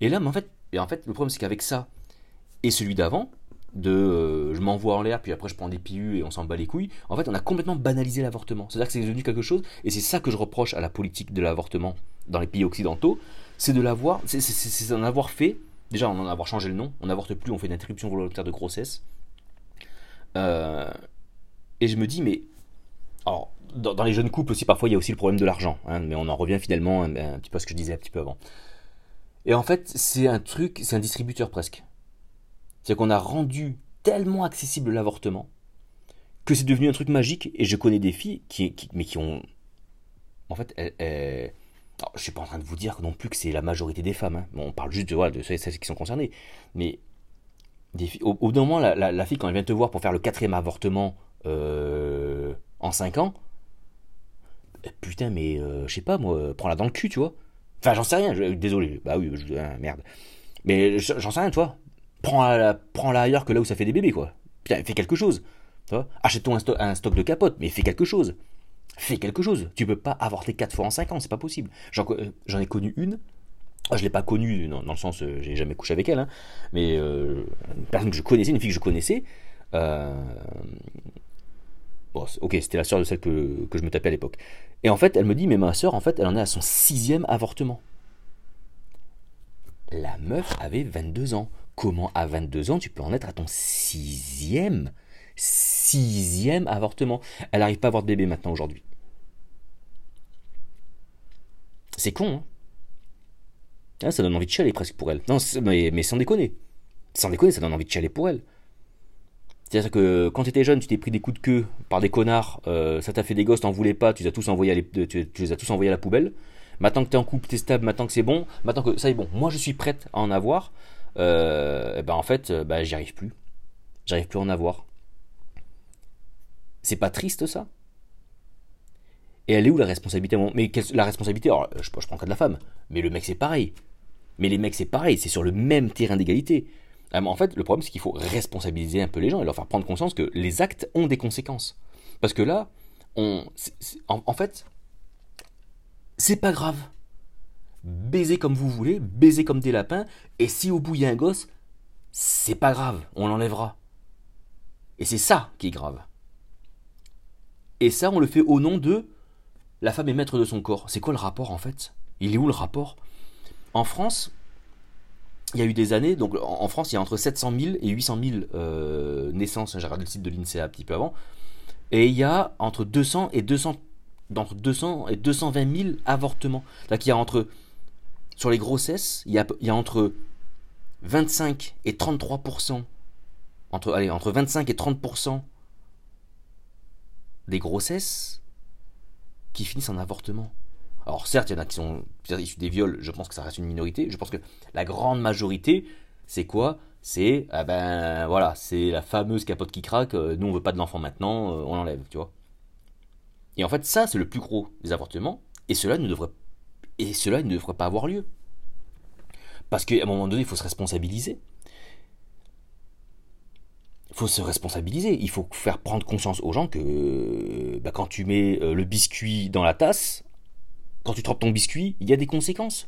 Et là, mais en fait, et en fait, le problème, c'est qu'avec ça et celui d'avant, de je m'envoie en l'air, puis après je prends des pilules et on s'en bat les couilles. En fait, on a complètement banalisé l'avortement. C'est-à-dire que c'est devenu quelque chose, et c'est ça que je reproche à la politique de l'avortement dans les pays occidentaux, c'est de l'avoir, c'est d'en avoir fait. Déjà, en avoir changé le nom. On n'avorte plus, on fait une interruption volontaire de grossesse. Euh, et je me dis, mais. Alors, dans, les jeunes couples aussi, parfois, il y a aussi le problème de l'argent. Hein, mais on en revient finalement un, petit peu à ce que je disais un petit peu avant. Et en fait, c'est un truc, c'est un distributeur presque. C'est qu'on a rendu tellement accessible l'avortement que c'est devenu un truc magique. Et je connais des filles qui, mais qui ont. En fait, elles, je suis pas en train de vous dire non plus que c'est la majorité des femmes. Hein. on parle juste de, voilà, de celles qui sont concernées. Mais au, bout d'un moment, la, fille, quand elle vient te voir pour faire le quatrième avortement euh, en 5 ans, eh, putain, mais euh, je sais pas, moi, prends-la dans le cul, tu vois. Enfin, j'en sais rien, désolé, bah oui, hein, merde. Mais j'en sais rien, toi. Prends-la prends ailleurs que là où ça fait des bébés, quoi. Putain, fais quelque chose. Achète-toi un, stock de capote, mais fais quelque chose. Fais quelque chose. Tu peux pas avorter 4 fois en 5 ans, c'est pas possible. J'en euh, ai connu une, je l'ai pas connue dans, le sens, euh, j'ai jamais couché avec elle, hein, mais euh, une personne que je connaissais, une fille que je connaissais. Bon, ok, c'était la sœur de celle que, je me tapais à l'époque. Et en fait, elle me dit, mais ma sœur, en fait, elle en est à son sixième avortement. La meuf avait 22 ans. Comment à 22 ans tu peux en être à ton sixième? Sixième avortement Elle n'arrive pas à avoir de bébé maintenant aujourd'hui. C'est con, hein ah, ça donne envie de chialer presque pour elle. Non, mais, sans déconner. Sans déconner, ça donne envie de chialer pour elle. C'est-à-dire que quand tu étais jeune, tu t'es pris des coups de queue par des connards, euh, ça t'a fait des gosses, t'en voulais pas, tu les as tous envoyés à, la poubelle. Maintenant que t'es en couple, t'es stable, maintenant que c'est bon, maintenant que ça est bon, moi je suis prête à en avoir, euh, ben en fait, ben, j'y arrive plus. J'arrive plus à en avoir. C'est pas triste ça? Et elle est où la responsabilité? Mais la responsabilité, alors, je, prends cas de la femme, mais le mec c'est pareil. Mais les mecs, c'est pareil, c'est sur le même terrain d'égalité. Euh, en fait, le problème, c'est qu'il faut responsabiliser un peu les gens et leur faire prendre conscience que les actes ont des conséquences. Parce que là, on, en, fait, c'est pas grave. Baiser comme vous voulez, baiser comme des lapins, et si au bout il y a un gosse, c'est pas grave, on l'enlèvera. Et c'est ça qui est grave. Et ça, on le fait au nom de la femme est maître de son corps. C'est quoi le rapport en fait? Il est où le rapport? En France, il y a eu des années, donc en France, il y a entre 700 000 et 800 000 euh, naissances. J'ai regardé le site de l'INSEE un petit peu avant. Et il y a entre 200 et 200, 200 et 220 000 avortements. Donc il y a entre, sur les grossesses, il y a, il y a entre 25 et 33 entre, allez, entre 25 et 30 des grossesses qui finissent en avortement. Alors certes, il y en a qui sont issus des viols, je pense que ça reste une minorité. Je pense que la grande majorité, c'est quoi? C'est, ah ben voilà, c'est la fameuse capote qui craque, euh, nous on veut pas de l'enfant maintenant, euh, on l'enlève, tu vois. Et en fait, ça, c'est le plus gros des avortements, et cela ne devrait, et cela ne devrait pas avoir lieu. Parce qu'à un moment donné, il faut se responsabiliser. Faut se responsabiliser. Il faut faire prendre conscience aux gens que bah, quand tu mets euh, le biscuit dans la tasse, quand tu trempes ton biscuit, il y a des conséquences.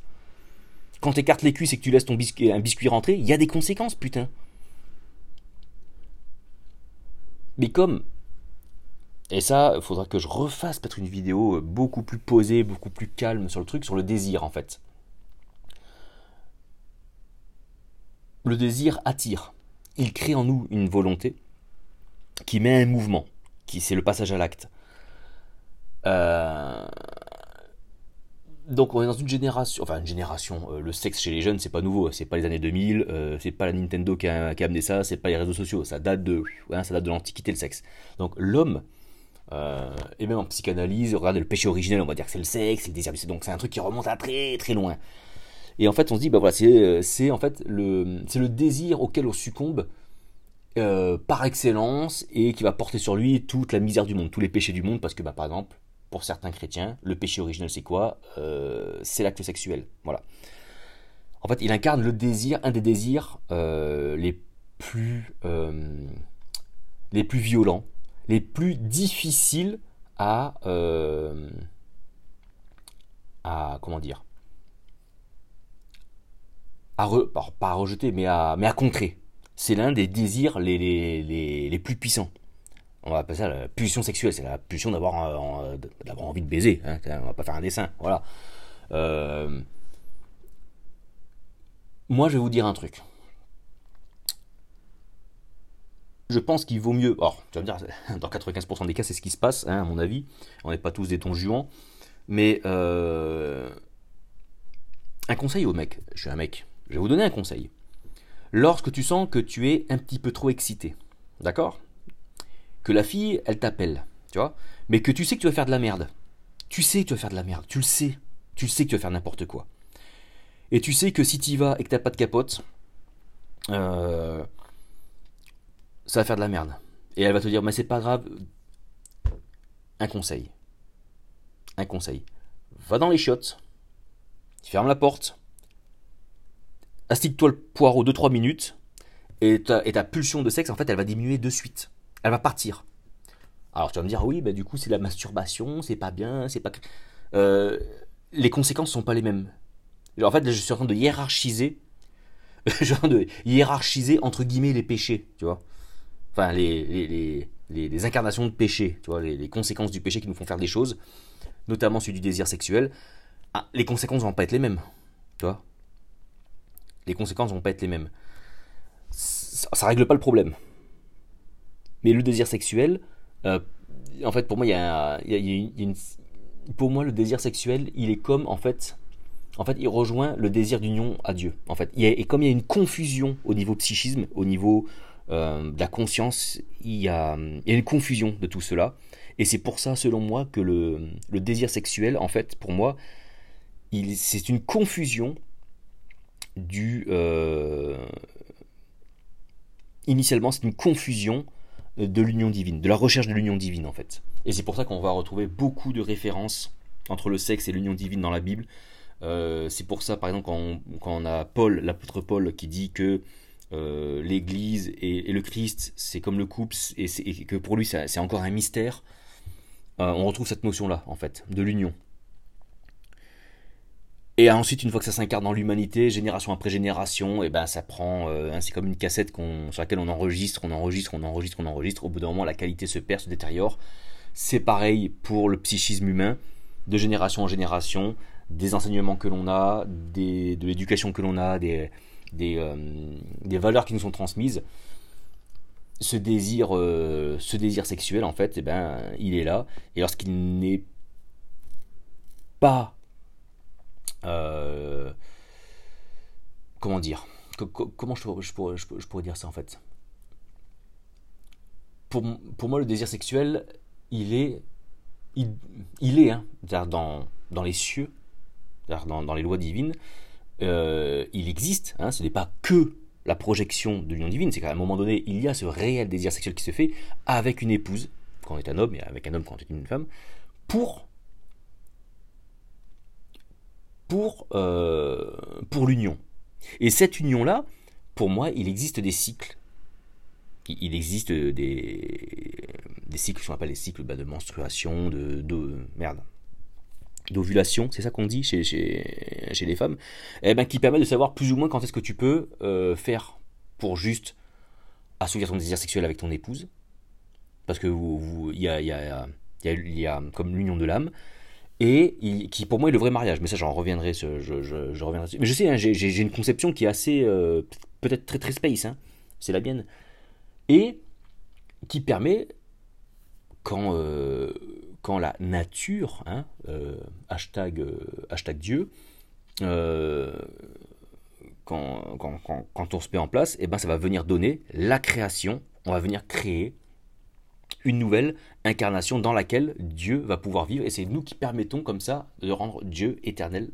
Quand tu écartes les cuisses et que tu laisses ton biscuit, un biscuit rentrer, il y a des conséquences, putain. Mais comme Et ça, il faudra que je refasse peut-être une vidéo beaucoup plus posée, beaucoup plus calme sur le truc, sur le désir en fait. Le désir attire. Il crée en nous une volonté qui met un mouvement, qui c'est le passage à l'acte. Euh, donc on est dans une génération, enfin une génération, euh, le sexe chez les jeunes c'est pas nouveau, c'est pas les années 2000, euh, c'est pas la Nintendo qui a, amené ça, c'est pas les réseaux sociaux, ça date de, ça date de l'antiquité le sexe. Donc l'homme, et même en psychanalyse, regarde le péché originel, on va dire que c'est le sexe, c'est le désir, donc c'est un truc qui remonte à très très loin. Et en fait on se dit bah voilà c'est en fait le le désir auquel on succombe par excellence et qui va porter sur lui toute la misère du monde, tous les péchés du monde, parce que bah, par exemple pour certains chrétiens, le péché originel c'est quoi? Euh, C'est l'acte sexuel. Voilà. En fait, il incarne le désir, un des désirs euh, les plus euh, les plus violents, les plus difficiles à à comment dire à pas à rejeter, mais à mais à contrer. C'est l'un des désirs les, plus puissants on va appeler ça la pulsion sexuelle, c'est la pulsion d'avoir envie de baiser. Hein. On va pas faire un dessin, voilà. Euh, moi, je vais vous dire un truc. Je pense qu'il vaut mieux. Or, tu vas me dire, dans 95% des cas, c'est ce qui se passe, hein, à mon avis. On n'est pas tous des tons juants. Mais euh, un conseil au mec. Je suis un mec. Je vais vous donner un conseil. Lorsque tu sens que tu es un petit peu trop excité, d'accord? Que la fille, elle t'appelle, tu vois, mais que tu sais que tu vas faire de la merde. Tu sais que tu vas faire de la merde, tu le sais. Tu le sais que tu vas faire n'importe quoi. Et tu sais que si tu y vas et que t'as pas de capote, euh, ça va faire de la merde. Et elle va te dire, mais c'est pas grave. Un conseil. Un conseil. Va dans les chiottes, ferme la porte, astique-toi le poireau 2-3 minutes, et ta, pulsion de sexe, en fait, elle va diminuer de suite elle va partir. Alors tu vas me dire, oui, bah, du coup, c'est la masturbation, c'est pas bien, c'est pas. Euh, les conséquences sont pas les mêmes. En fait, là, je suis en train de hiérarchiser. de hiérarchiser, entre guillemets, les péchés, tu vois. Enfin, les, les, incarnations de péché, tu vois, les, conséquences du péché qui nous font faire des choses, notamment celui du désir sexuel. Ah, les conséquences vont pas être les mêmes, tu vois. Les conséquences vont pas être les mêmes. Ça, ça règle pas le problème. Mais le désir sexuel, euh, en fait, pour moi, il y a, pour moi, le désir sexuel, il est comme, en fait, en fait, il rejoint le désir d'union à Dieu. En fait, et comme il y a une confusion au niveau psychisme, au niveau euh, de la conscience, il y, a, il y, a, une confusion de tout cela. Et c'est pour ça, selon moi, que le, le désir sexuel, en fait, pour moi, c'est une confusion du. Euh, initialement, c'est une confusion de l'union divine, de la recherche de l'union divine en fait. Et c'est pour ça qu'on va retrouver beaucoup de références entre le sexe et l'union divine dans la Bible. Euh, c'est pour ça, par exemple, quand on, a Paul, l'apôtre Paul, qui dit que euh, l'Église et, le Christ, c'est comme le couple, et, que pour lui, c'est encore un mystère, euh, on retrouve cette notion-là, en fait, de l'union. Et ensuite, une fois que ça s'incarne dans l'humanité, génération après génération, et eh ben ça prend, euh, c'est comme une cassette sur laquelle on enregistre, on enregistre, on enregistre, on enregistre. Au bout d'un moment, la qualité se perd, se détériore. C'est pareil pour le psychisme humain, de génération en génération, des enseignements que l'on a, des, de l'éducation que l'on a, des, des, euh, des, valeurs qui nous sont transmises. Ce désir, euh, ce désir sexuel, en fait, et eh ben, il est là. Et lorsqu'il n'est pas euh, comment dire Comment je pourrais, dire ça en fait? Pour, moi, le désir sexuel, il est, il, est hein, dans, les cieux, dans, dans, les lois divines, euh, il existe. Hein, ce n'est pas que la projection de l'union divine, c'est qu'à un moment donné, il y a ce réel désir sexuel qui se fait avec une épouse, quand on est un homme, et avec un homme quand on est une femme, pour pour, euh, pour l'union. Et cette union-là, pour moi, il existe des cycles. Il existe des, des cycles, ce qu'on appelle les cycles bah, de menstruation, de, de merde, d'ovulation, c'est ça qu'on dit chez, chez, chez, les femmes, eh ben, qui permettent de savoir plus ou moins quand est-ce que tu peux euh, faire pour juste assouvir ton désir sexuel avec ton épouse, parce que il y a, y, a, y, a, comme l'union de l'âme, et qui pour moi est le vrai mariage. Mais ça, j'en reviendrai, je, je, je, Mais je sais, hein, j'ai une conception qui est assez, euh, peut-être très très space, hein, c'est la mienne, et qui permet, quand, euh, quand la nature, hein, euh, hashtag, hashtag Dieu, quand, quand, quand, quand, on se met en place, et eh ben ça va venir donner la création, on va venir créer une nouvelle incarnation dans laquelle Dieu va pouvoir vivre. Et c'est nous qui permettons comme ça de rendre Dieu éternel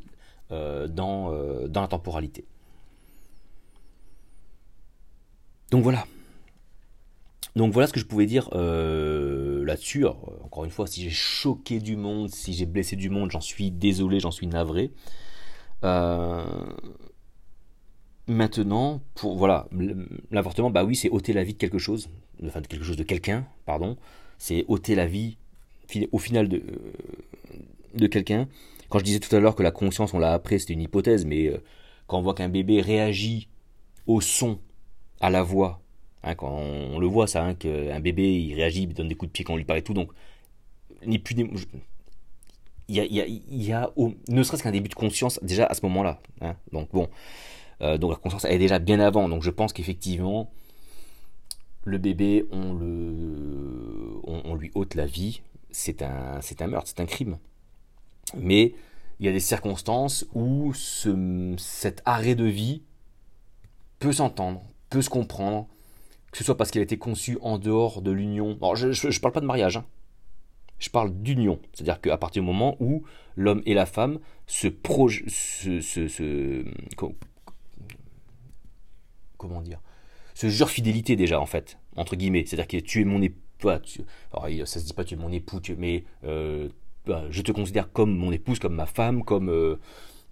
euh, dans, euh, dans la temporalité. Donc voilà. Donc voilà ce que je pouvais dire euh, là-dessus. Encore une fois, si j'ai choqué du monde, si j'ai blessé du monde, j'en suis désolé, j'en suis navré. Maintenant, pour voilà, l'avortement, bah oui, c'est ôter la vie de quelque chose, enfin de quelque chose de quelqu'un, pardon. C'est ôter la vie au final de, euh, de quelqu'un. Quand je disais tout à l'heure que la conscience, on l'a après, c'était une hypothèse, mais euh, quand on voit qu'un bébé réagit au son, à la voix, hein, quand on, le voit ça, hein, qu'un bébé il réagit, il donne des coups de pied quand on lui parle et tout, donc il y a, il y a, a ne serait-ce qu'un début de conscience déjà à ce moment-là. Hein, donc bon, euh, donc la conscience elle est déjà bien avant. Donc je pense qu'effectivement, le bébé, on, lui ôte la vie. C'est un, meurtre, c'est un crime. Mais il y a des circonstances où ce, cet arrêt de vie peut s'entendre, peut se comprendre, que ce soit parce qu'il a été conçu en dehors de l'union. Alors je ne parle pas de mariage, hein. je parle d'union. C'est-à-dire qu'à partir du moment où l'homme et la femme se, projettent, comment dire, ce jure fidélité déjà en fait, entre guillemets. C'est-à-dire que tu es mon époux. ça se dit pas tu es mon époux, mais euh, bah, je te considère comme mon épouse, comme ma femme, comme euh,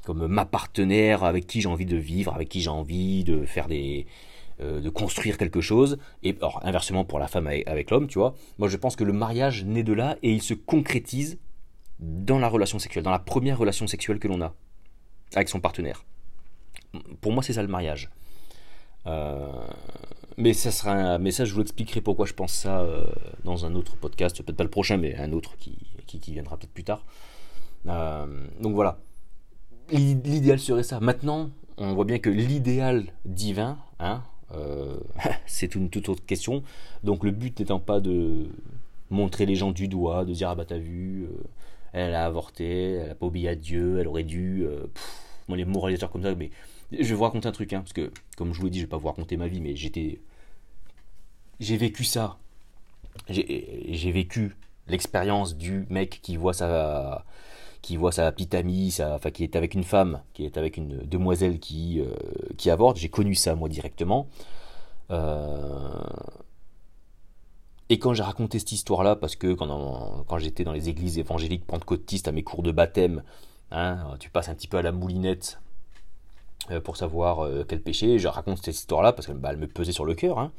comme ma partenaire avec qui j'ai envie de vivre, avec qui j'ai envie de faire des euh, de construire quelque chose. Et inversement pour la femme avec, l'homme, tu vois. Moi, je pense que le mariage naît de là et il se concrétise dans la relation sexuelle, dans la première relation sexuelle que l'on a avec son partenaire. Pour moi, c'est ça le mariage. Euh, mais ça sera un message, je vous expliquerai pourquoi je pense ça euh, dans un autre podcast, peut-être pas le prochain, mais un autre qui, qui, viendra peut-être plus tard. Euh, donc voilà. L'idéal serait ça. Maintenant, on voit bien que l'idéal divin, hein, c'est une toute autre question. Donc le but n'étant pas de montrer les gens du doigt, de dire ah bah t'as vu, elle a avorté, elle a pas obéi à Dieu, elle aurait dû. moi les moralisateurs comme ça, mais je vais vous raconter un truc, hein, parce que, comme je vous l'ai dit, je vais pas vous raconter ma vie, mais j'étais. J'ai vécu ça. J'ai vécu l'expérience du mec qui voit sa qui voit sa petite amie, enfin qui est avec une femme, qui est avec une demoiselle qui euh, qui avorte. J'ai connu ça moi directement. Euh, et quand j'ai raconté cette histoire-là, parce que quand, j'étais dans les églises évangéliques pentecôtistes à mes cours de baptême, hein, tu passes un petit peu à la moulinette pour savoir euh, quel péché. Je raconte cette histoire-là parce qu'elle bah, me pesait sur le cœur. Hein.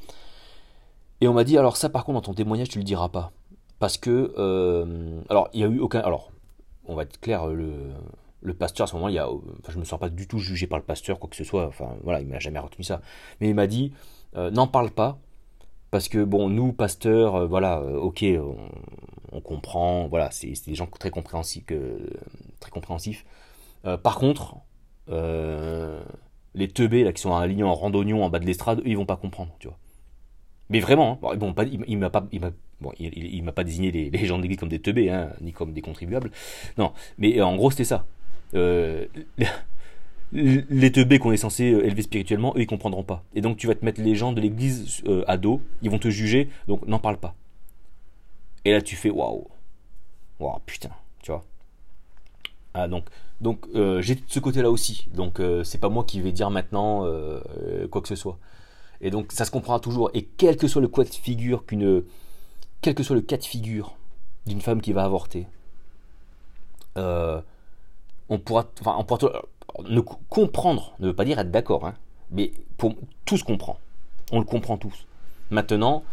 Et on m'a dit alors ça par contre dans ton témoignage tu le diras pas parce que euh, alors il y a eu aucun alors on va être clair le pasteur à ce moment il y a je me sens pas du tout jugé par le pasteur quoi que ce soit enfin voilà il m'a jamais retenu ça mais il m'a dit n'en parle pas parce que bon nous pasteurs voilà ok on, comprend voilà c'est des gens très compréhensifs très compréhensifs par contre euh, les teubés là qui sont alignés en randonnion en bas de l'estrade, ils vont pas comprendre, tu vois. Mais vraiment, hein. pas, il, m'a pas, il m'a, bon, il, pas désigné les, gens de l'église comme des teubés, hein, ni comme des contribuables. Non, mais euh, en gros c'était ça. Euh, les teubés qu'on est censé élever spirituellement, eux ils comprendront pas. Et donc tu vas te mettre les gens de l'église à dos, ils vont te juger, donc n'en parle pas. Et là tu fais waouh, waouh putain, tu vois. Ah, donc, donc euh, j'ai ce côté-là aussi. Donc euh, c'est pas moi qui vais dire maintenant euh, quoi que ce soit. Et donc ça se comprendra toujours. Et quel que soit le cas de figure qu'une, quel que soit le cas de figure d'une femme qui va avorter, on pourra, enfin, on pourra ne comprendre, ne veut pas dire être d'accord, hein, mais pour tous comprend. On le comprend tous. Maintenant,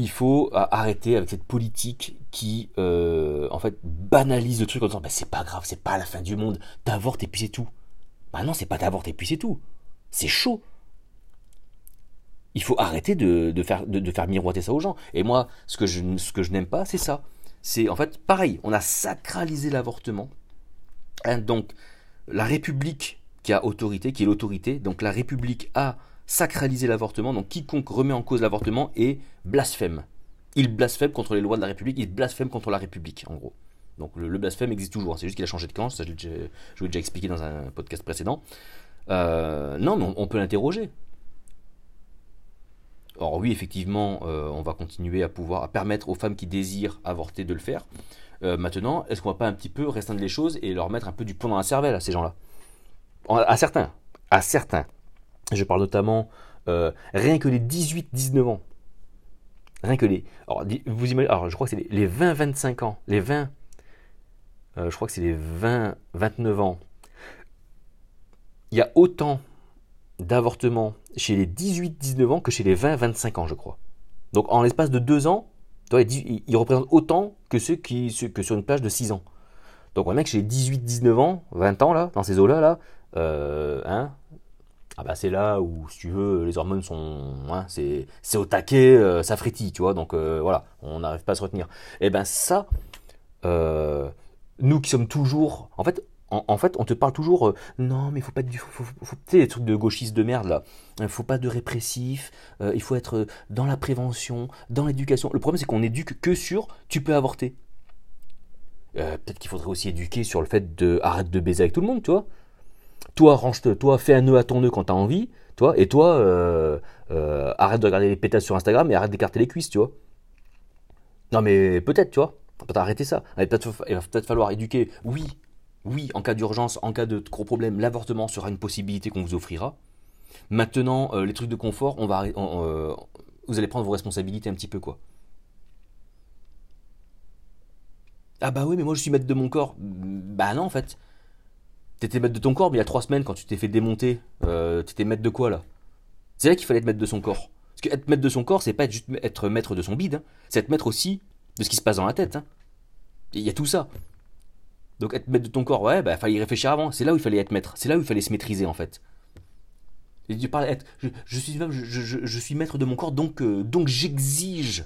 il faut euh, arrêter avec cette politique qui euh, en fait banalise le truc en disant bah, c'est pas grave, c'est pas la fin du monde, t'avortes et puis c'est tout. Bah non, c'est pas t'avortes et puis c'est tout. C'est chaud. Il faut arrêter de, faire, de, faire miroiter ça aux gens. Et moi, ce que je, ce que je n'aime pas, c'est ça. C'est en fait pareil, on a sacralisé l'avortement. Hein, donc, la République qui a autorité, qui est l'autorité, donc la République a sacralisé l'avortement, donc quiconque remet en cause l'avortement est blasphème. Il blasphème contre les lois de la République, il blasphème contre la République, en gros. Donc le, blasphème existe toujours, c'est juste qu'il a changé de camp, ça je, l'ai déjà expliqué dans un podcast précédent. Euh, non, mais on, peut l'interroger. Or oui, effectivement, euh, on va continuer à pouvoir permettre aux femmes qui désirent avorter de le faire. Euh, maintenant, est-ce qu'on va pas un petit peu restreindre les choses et leur mettre un peu du plomb dans la cervelle à ces gens-là? À certains, à certains. Je parle notamment rien que les 18-19 ans. Rien que les. Alors, vous imaginez, alors je crois que c'est les 20-25 ans, les 20, je crois que c'est les 20-29 ans il y a autant d'avortements chez les 18-19 ans que chez les 20-25 ans, je crois. Donc en l'espace de deux ans, ils représentent autant que ceux qui que sur une plage de 6 ans. Donc on voit que chez les 18-19 ans, 20 ans là, dans ces eaux-là, là, euh, hein, ah bah c'est là où, si tu veux, les hormones sont, hein, c'est, au taquet, euh, ça frétille, tu vois, donc euh, voilà, on n'arrive pas à se retenir. Et eh ben ça, nous qui sommes toujours, en fait, en, fait, on te parle toujours, euh, non, mais il faut pas, faut, faut, tu sais, les trucs de gauchistes de merde là. Il faut pas de répressif. Euh, il faut être dans la prévention, dans l'éducation. Le problème, c'est qu'on éduque que sur, tu peux avorter. Euh, peut-être qu'il faudrait aussi éduquer sur le fait de arrête de baiser avec tout le monde, tu vois. Toi, range toi, fais un nœud à ton nœud quand t'as envie, toi, et toi, arrête de regarder les pétasses sur Instagram et arrête d'écarter les cuisses, tu vois. Non, mais peut-être, tu vois. Peut-être arrêter ça. Il va peut-être falloir éduquer. Oui, oui, en cas d'urgence, en cas de gros problème, l'avortement sera une possibilité qu'on vous offrira. Maintenant, euh, les trucs de confort, euh, vous allez prendre vos responsabilités un petit peu, quoi. Ah bah oui, mais moi je suis maître de mon corps. Bah non, en fait. T'étais maître de ton corps, il y a trois semaines, quand tu t'es fait démonter, euh, t'étais maître de quoi, là? C'est là qu'il fallait être maître de son corps. Parce que être maître de son corps, c'est pas être juste être maître de son bide, hein. c'est être maître aussi de ce qui se passe dans la tête. Hein. Il y a tout ça. Donc être maître de ton corps, ouais, bah fallait y réfléchir avant. C'est là où il fallait être maître. C'est là où il fallait se maîtriser en fait. Tu parles, je, suis maître de mon corps, donc, euh, donc j'exige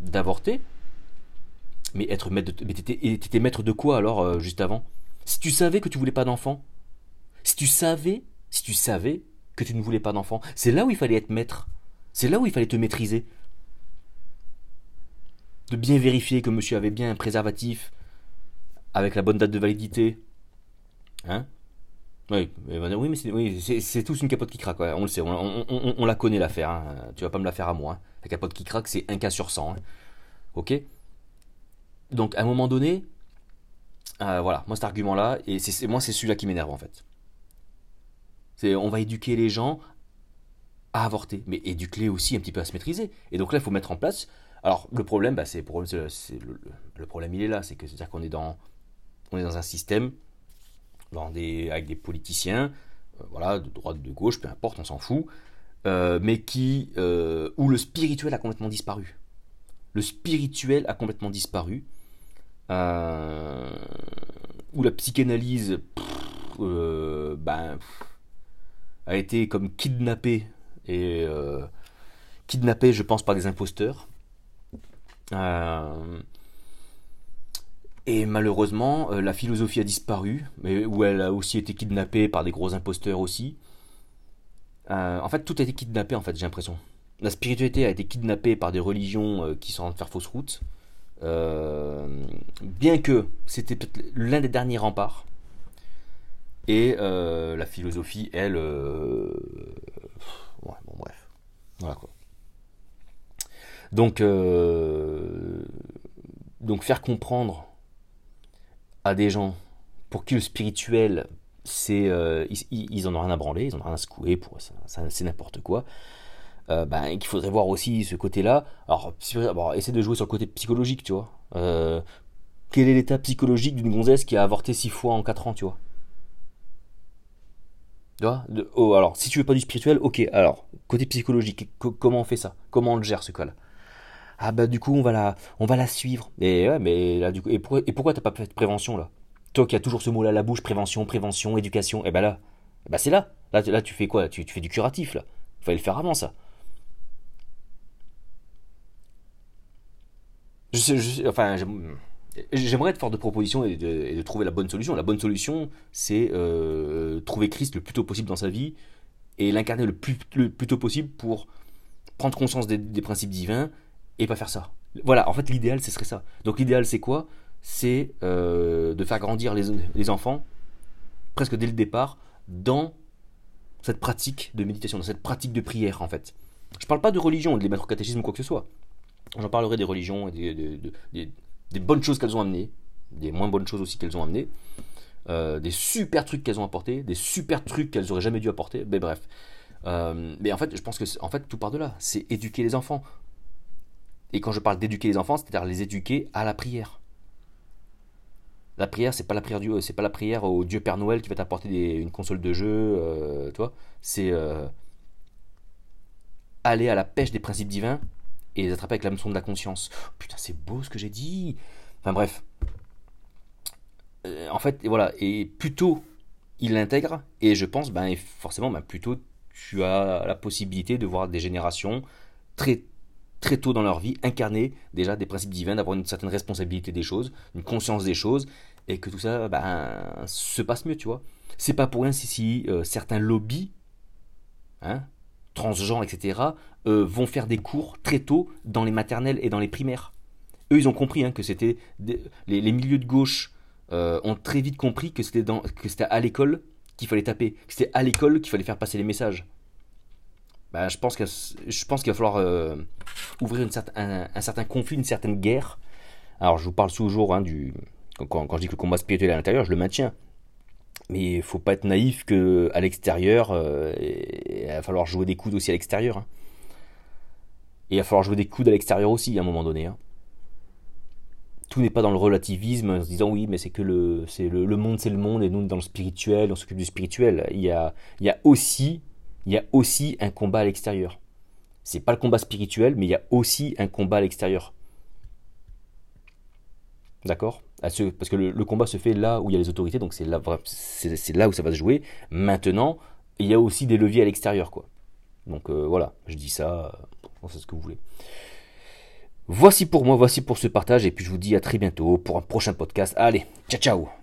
d'avorter. Mais être maître de, mais t'étais, maître de quoi alors euh, juste avant? Si tu savais que tu voulais pas d'enfant, si tu savais, si tu savais que tu ne voulais pas d'enfant, c'est là où il fallait être maître. C'est là où il fallait te maîtriser. De bien vérifier que monsieur avait bien un préservatif, avec la bonne date de validité. Hein? Oui, oui, mais c'est oui, tous une capote qui craque, on le sait, on, la connaît l'affaire, hein. tu vas pas me la faire à moi. Hein. La capote qui craque, c'est un cas sur 100. Hein. Ok? Donc à un moment donné, euh, voilà, moi cet argument-là, et c'est moi c'est celui-là qui m'énerve en fait. C'est on va éduquer les gens à avorter, mais éduquer aussi un petit peu à se maîtriser. Et donc là, il faut mettre en place. Alors le problème, bah, c'est le, le, problème, il est là, c'est que c'est-à-dire qu'on est dans on est dans un système avec des politiciens, euh, voilà, de droite, de gauche, peu importe, on s'en fout, euh, mais qui, où le spirituel a complètement disparu. Le spirituel a complètement disparu. Où la psychanalyse ben, a été comme kidnappée, et kidnappée, je pense, par des imposteurs. Et malheureusement, euh, la philosophie a disparu, mais où elle a aussi été kidnappée par des gros imposteurs aussi. Euh, en fait, tout a été kidnappé, en fait, j'ai l'impression. La spiritualité a été kidnappée par des religions euh, qui sont en train de faire fausse route. Bien que c'était l'un des derniers remparts. Et la philosophie, elle... Ouais, bon, bref. Voilà quoi. Donc, donc faire comprendre à des gens pour qui le spirituel, c'est, euh, ils, en ont rien à branler, ils en ont rien à secouer, pour c'est n'importe quoi. Ben, qu'il faudrait voir aussi ce côté-là. Alors, bon, de jouer sur le côté psychologique, tu vois. Euh, quel est l'état psychologique d'une gonzesse qui a avorté six fois en 4 ans, tu vois? Vois? Oh, alors, si tu veux pas du spirituel, ok. Alors, côté psychologique, comment on fait ça? Comment on le gère ce cas-là ah bah du coup on va la, on va la suivre. Et ouais, mais là du coup, et, pourquoi, t'as pas fait de prévention là? Toi qui as toujours ce mot là à la bouche, prévention, prévention, éducation. Et bah là, bah c'est là. Là, là tu fais quoi? Tu, tu fais du curatif là. Il fallait le faire avant ça. Enfin, j'aimerais être fort de proposition et de, trouver la bonne solution. La bonne solution, c'est euh, trouver Christ le plus tôt possible dans sa vie et l'incarner le plus, le plus tôt possible pour prendre conscience des, principes divins et pas faire ça. Voilà, en fait, l'idéal, ce serait ça. Donc, l'idéal, c'est quoi? C'est euh, de faire grandir les, enfants, presque dès le départ, dans cette pratique de méditation, dans cette pratique de prière, en fait. Je parle pas de religion, de les mettre au catéchisme ou quoi que ce soit. J'en parlerai des religions et des, bonnes choses qu'elles ont amenées, des moins bonnes choses aussi qu'elles ont amenées, euh, des super trucs qu'elles ont apportés, des super trucs qu'elles auraient jamais dû apporter, mais bref. Euh, mais en fait, je pense que en fait, tout part de là. C'est éduquer les enfants. Et quand je parle d'éduquer les enfants, c'est-à-dire les éduquer à la prière. La prière, c'est pas la prière du, c'est pas la prière au Dieu Père Noël qui va t'apporter une console de jeu, euh, toi. C'est aller à la pêche des principes divins et les attraper avec l'hameçon de la conscience. putain, c'est beau ce que j'ai dit. Enfin bref. Euh, en fait, voilà. Et plutôt il l'intègre, et je pense, ben, forcément, ben, plutôt tu as la possibilité de voir des générations très très tôt dans leur vie incarner déjà des principes divins, d'avoir une certaine responsabilité des choses, une conscience des choses, et que tout ça ben, se passe mieux, tu vois. C'est pas pour rien si, si euh, certains lobbies, hein, transgenres, etc., euh, vont faire des cours très tôt dans les maternelles et dans les primaires. Eux, ils ont compris hein, que c'était les, milieux de gauche euh, ont très vite compris que c'était que c'était à l'école qu'il fallait taper, que c'était à l'école qu'il fallait faire passer les messages. Bah, je pense que je pense qu'il va falloir euh, ouvrir une certain, un, certain conflit, une certaine guerre. Alors, je vous parle toujours hein, du quand, quand, je dis que le combat spirituel est à l'intérieur, je le maintiens. Mais il faut pas être naïf que à l'extérieur, il va falloir jouer des coudes aussi à l'extérieur. Hein. Et il va falloir jouer des coudes à l'extérieur aussi à un moment donné. Hein. Tout n'est pas dans le relativisme en se disant oui, mais c'est que le, c'est le, monde, c'est le monde, et nous, dans le spirituel, on s'occupe du spirituel. Il y a, il y a aussi, il y a aussi un combat à l'extérieur. C'est pas le combat spirituel, mais il y a aussi un combat à l'extérieur. D'accord? Parce que le, combat se fait là où il y a les autorités, donc c'est là, où ça va se jouer. Maintenant, il y a aussi des leviers à l'extérieur, quoi. Donc euh, voilà, je dis ça, euh, c'est ce que vous voulez. Voici pour moi, voici pour ce partage, et puis je vous dis à très bientôt pour un prochain podcast. Allez, ciao ciao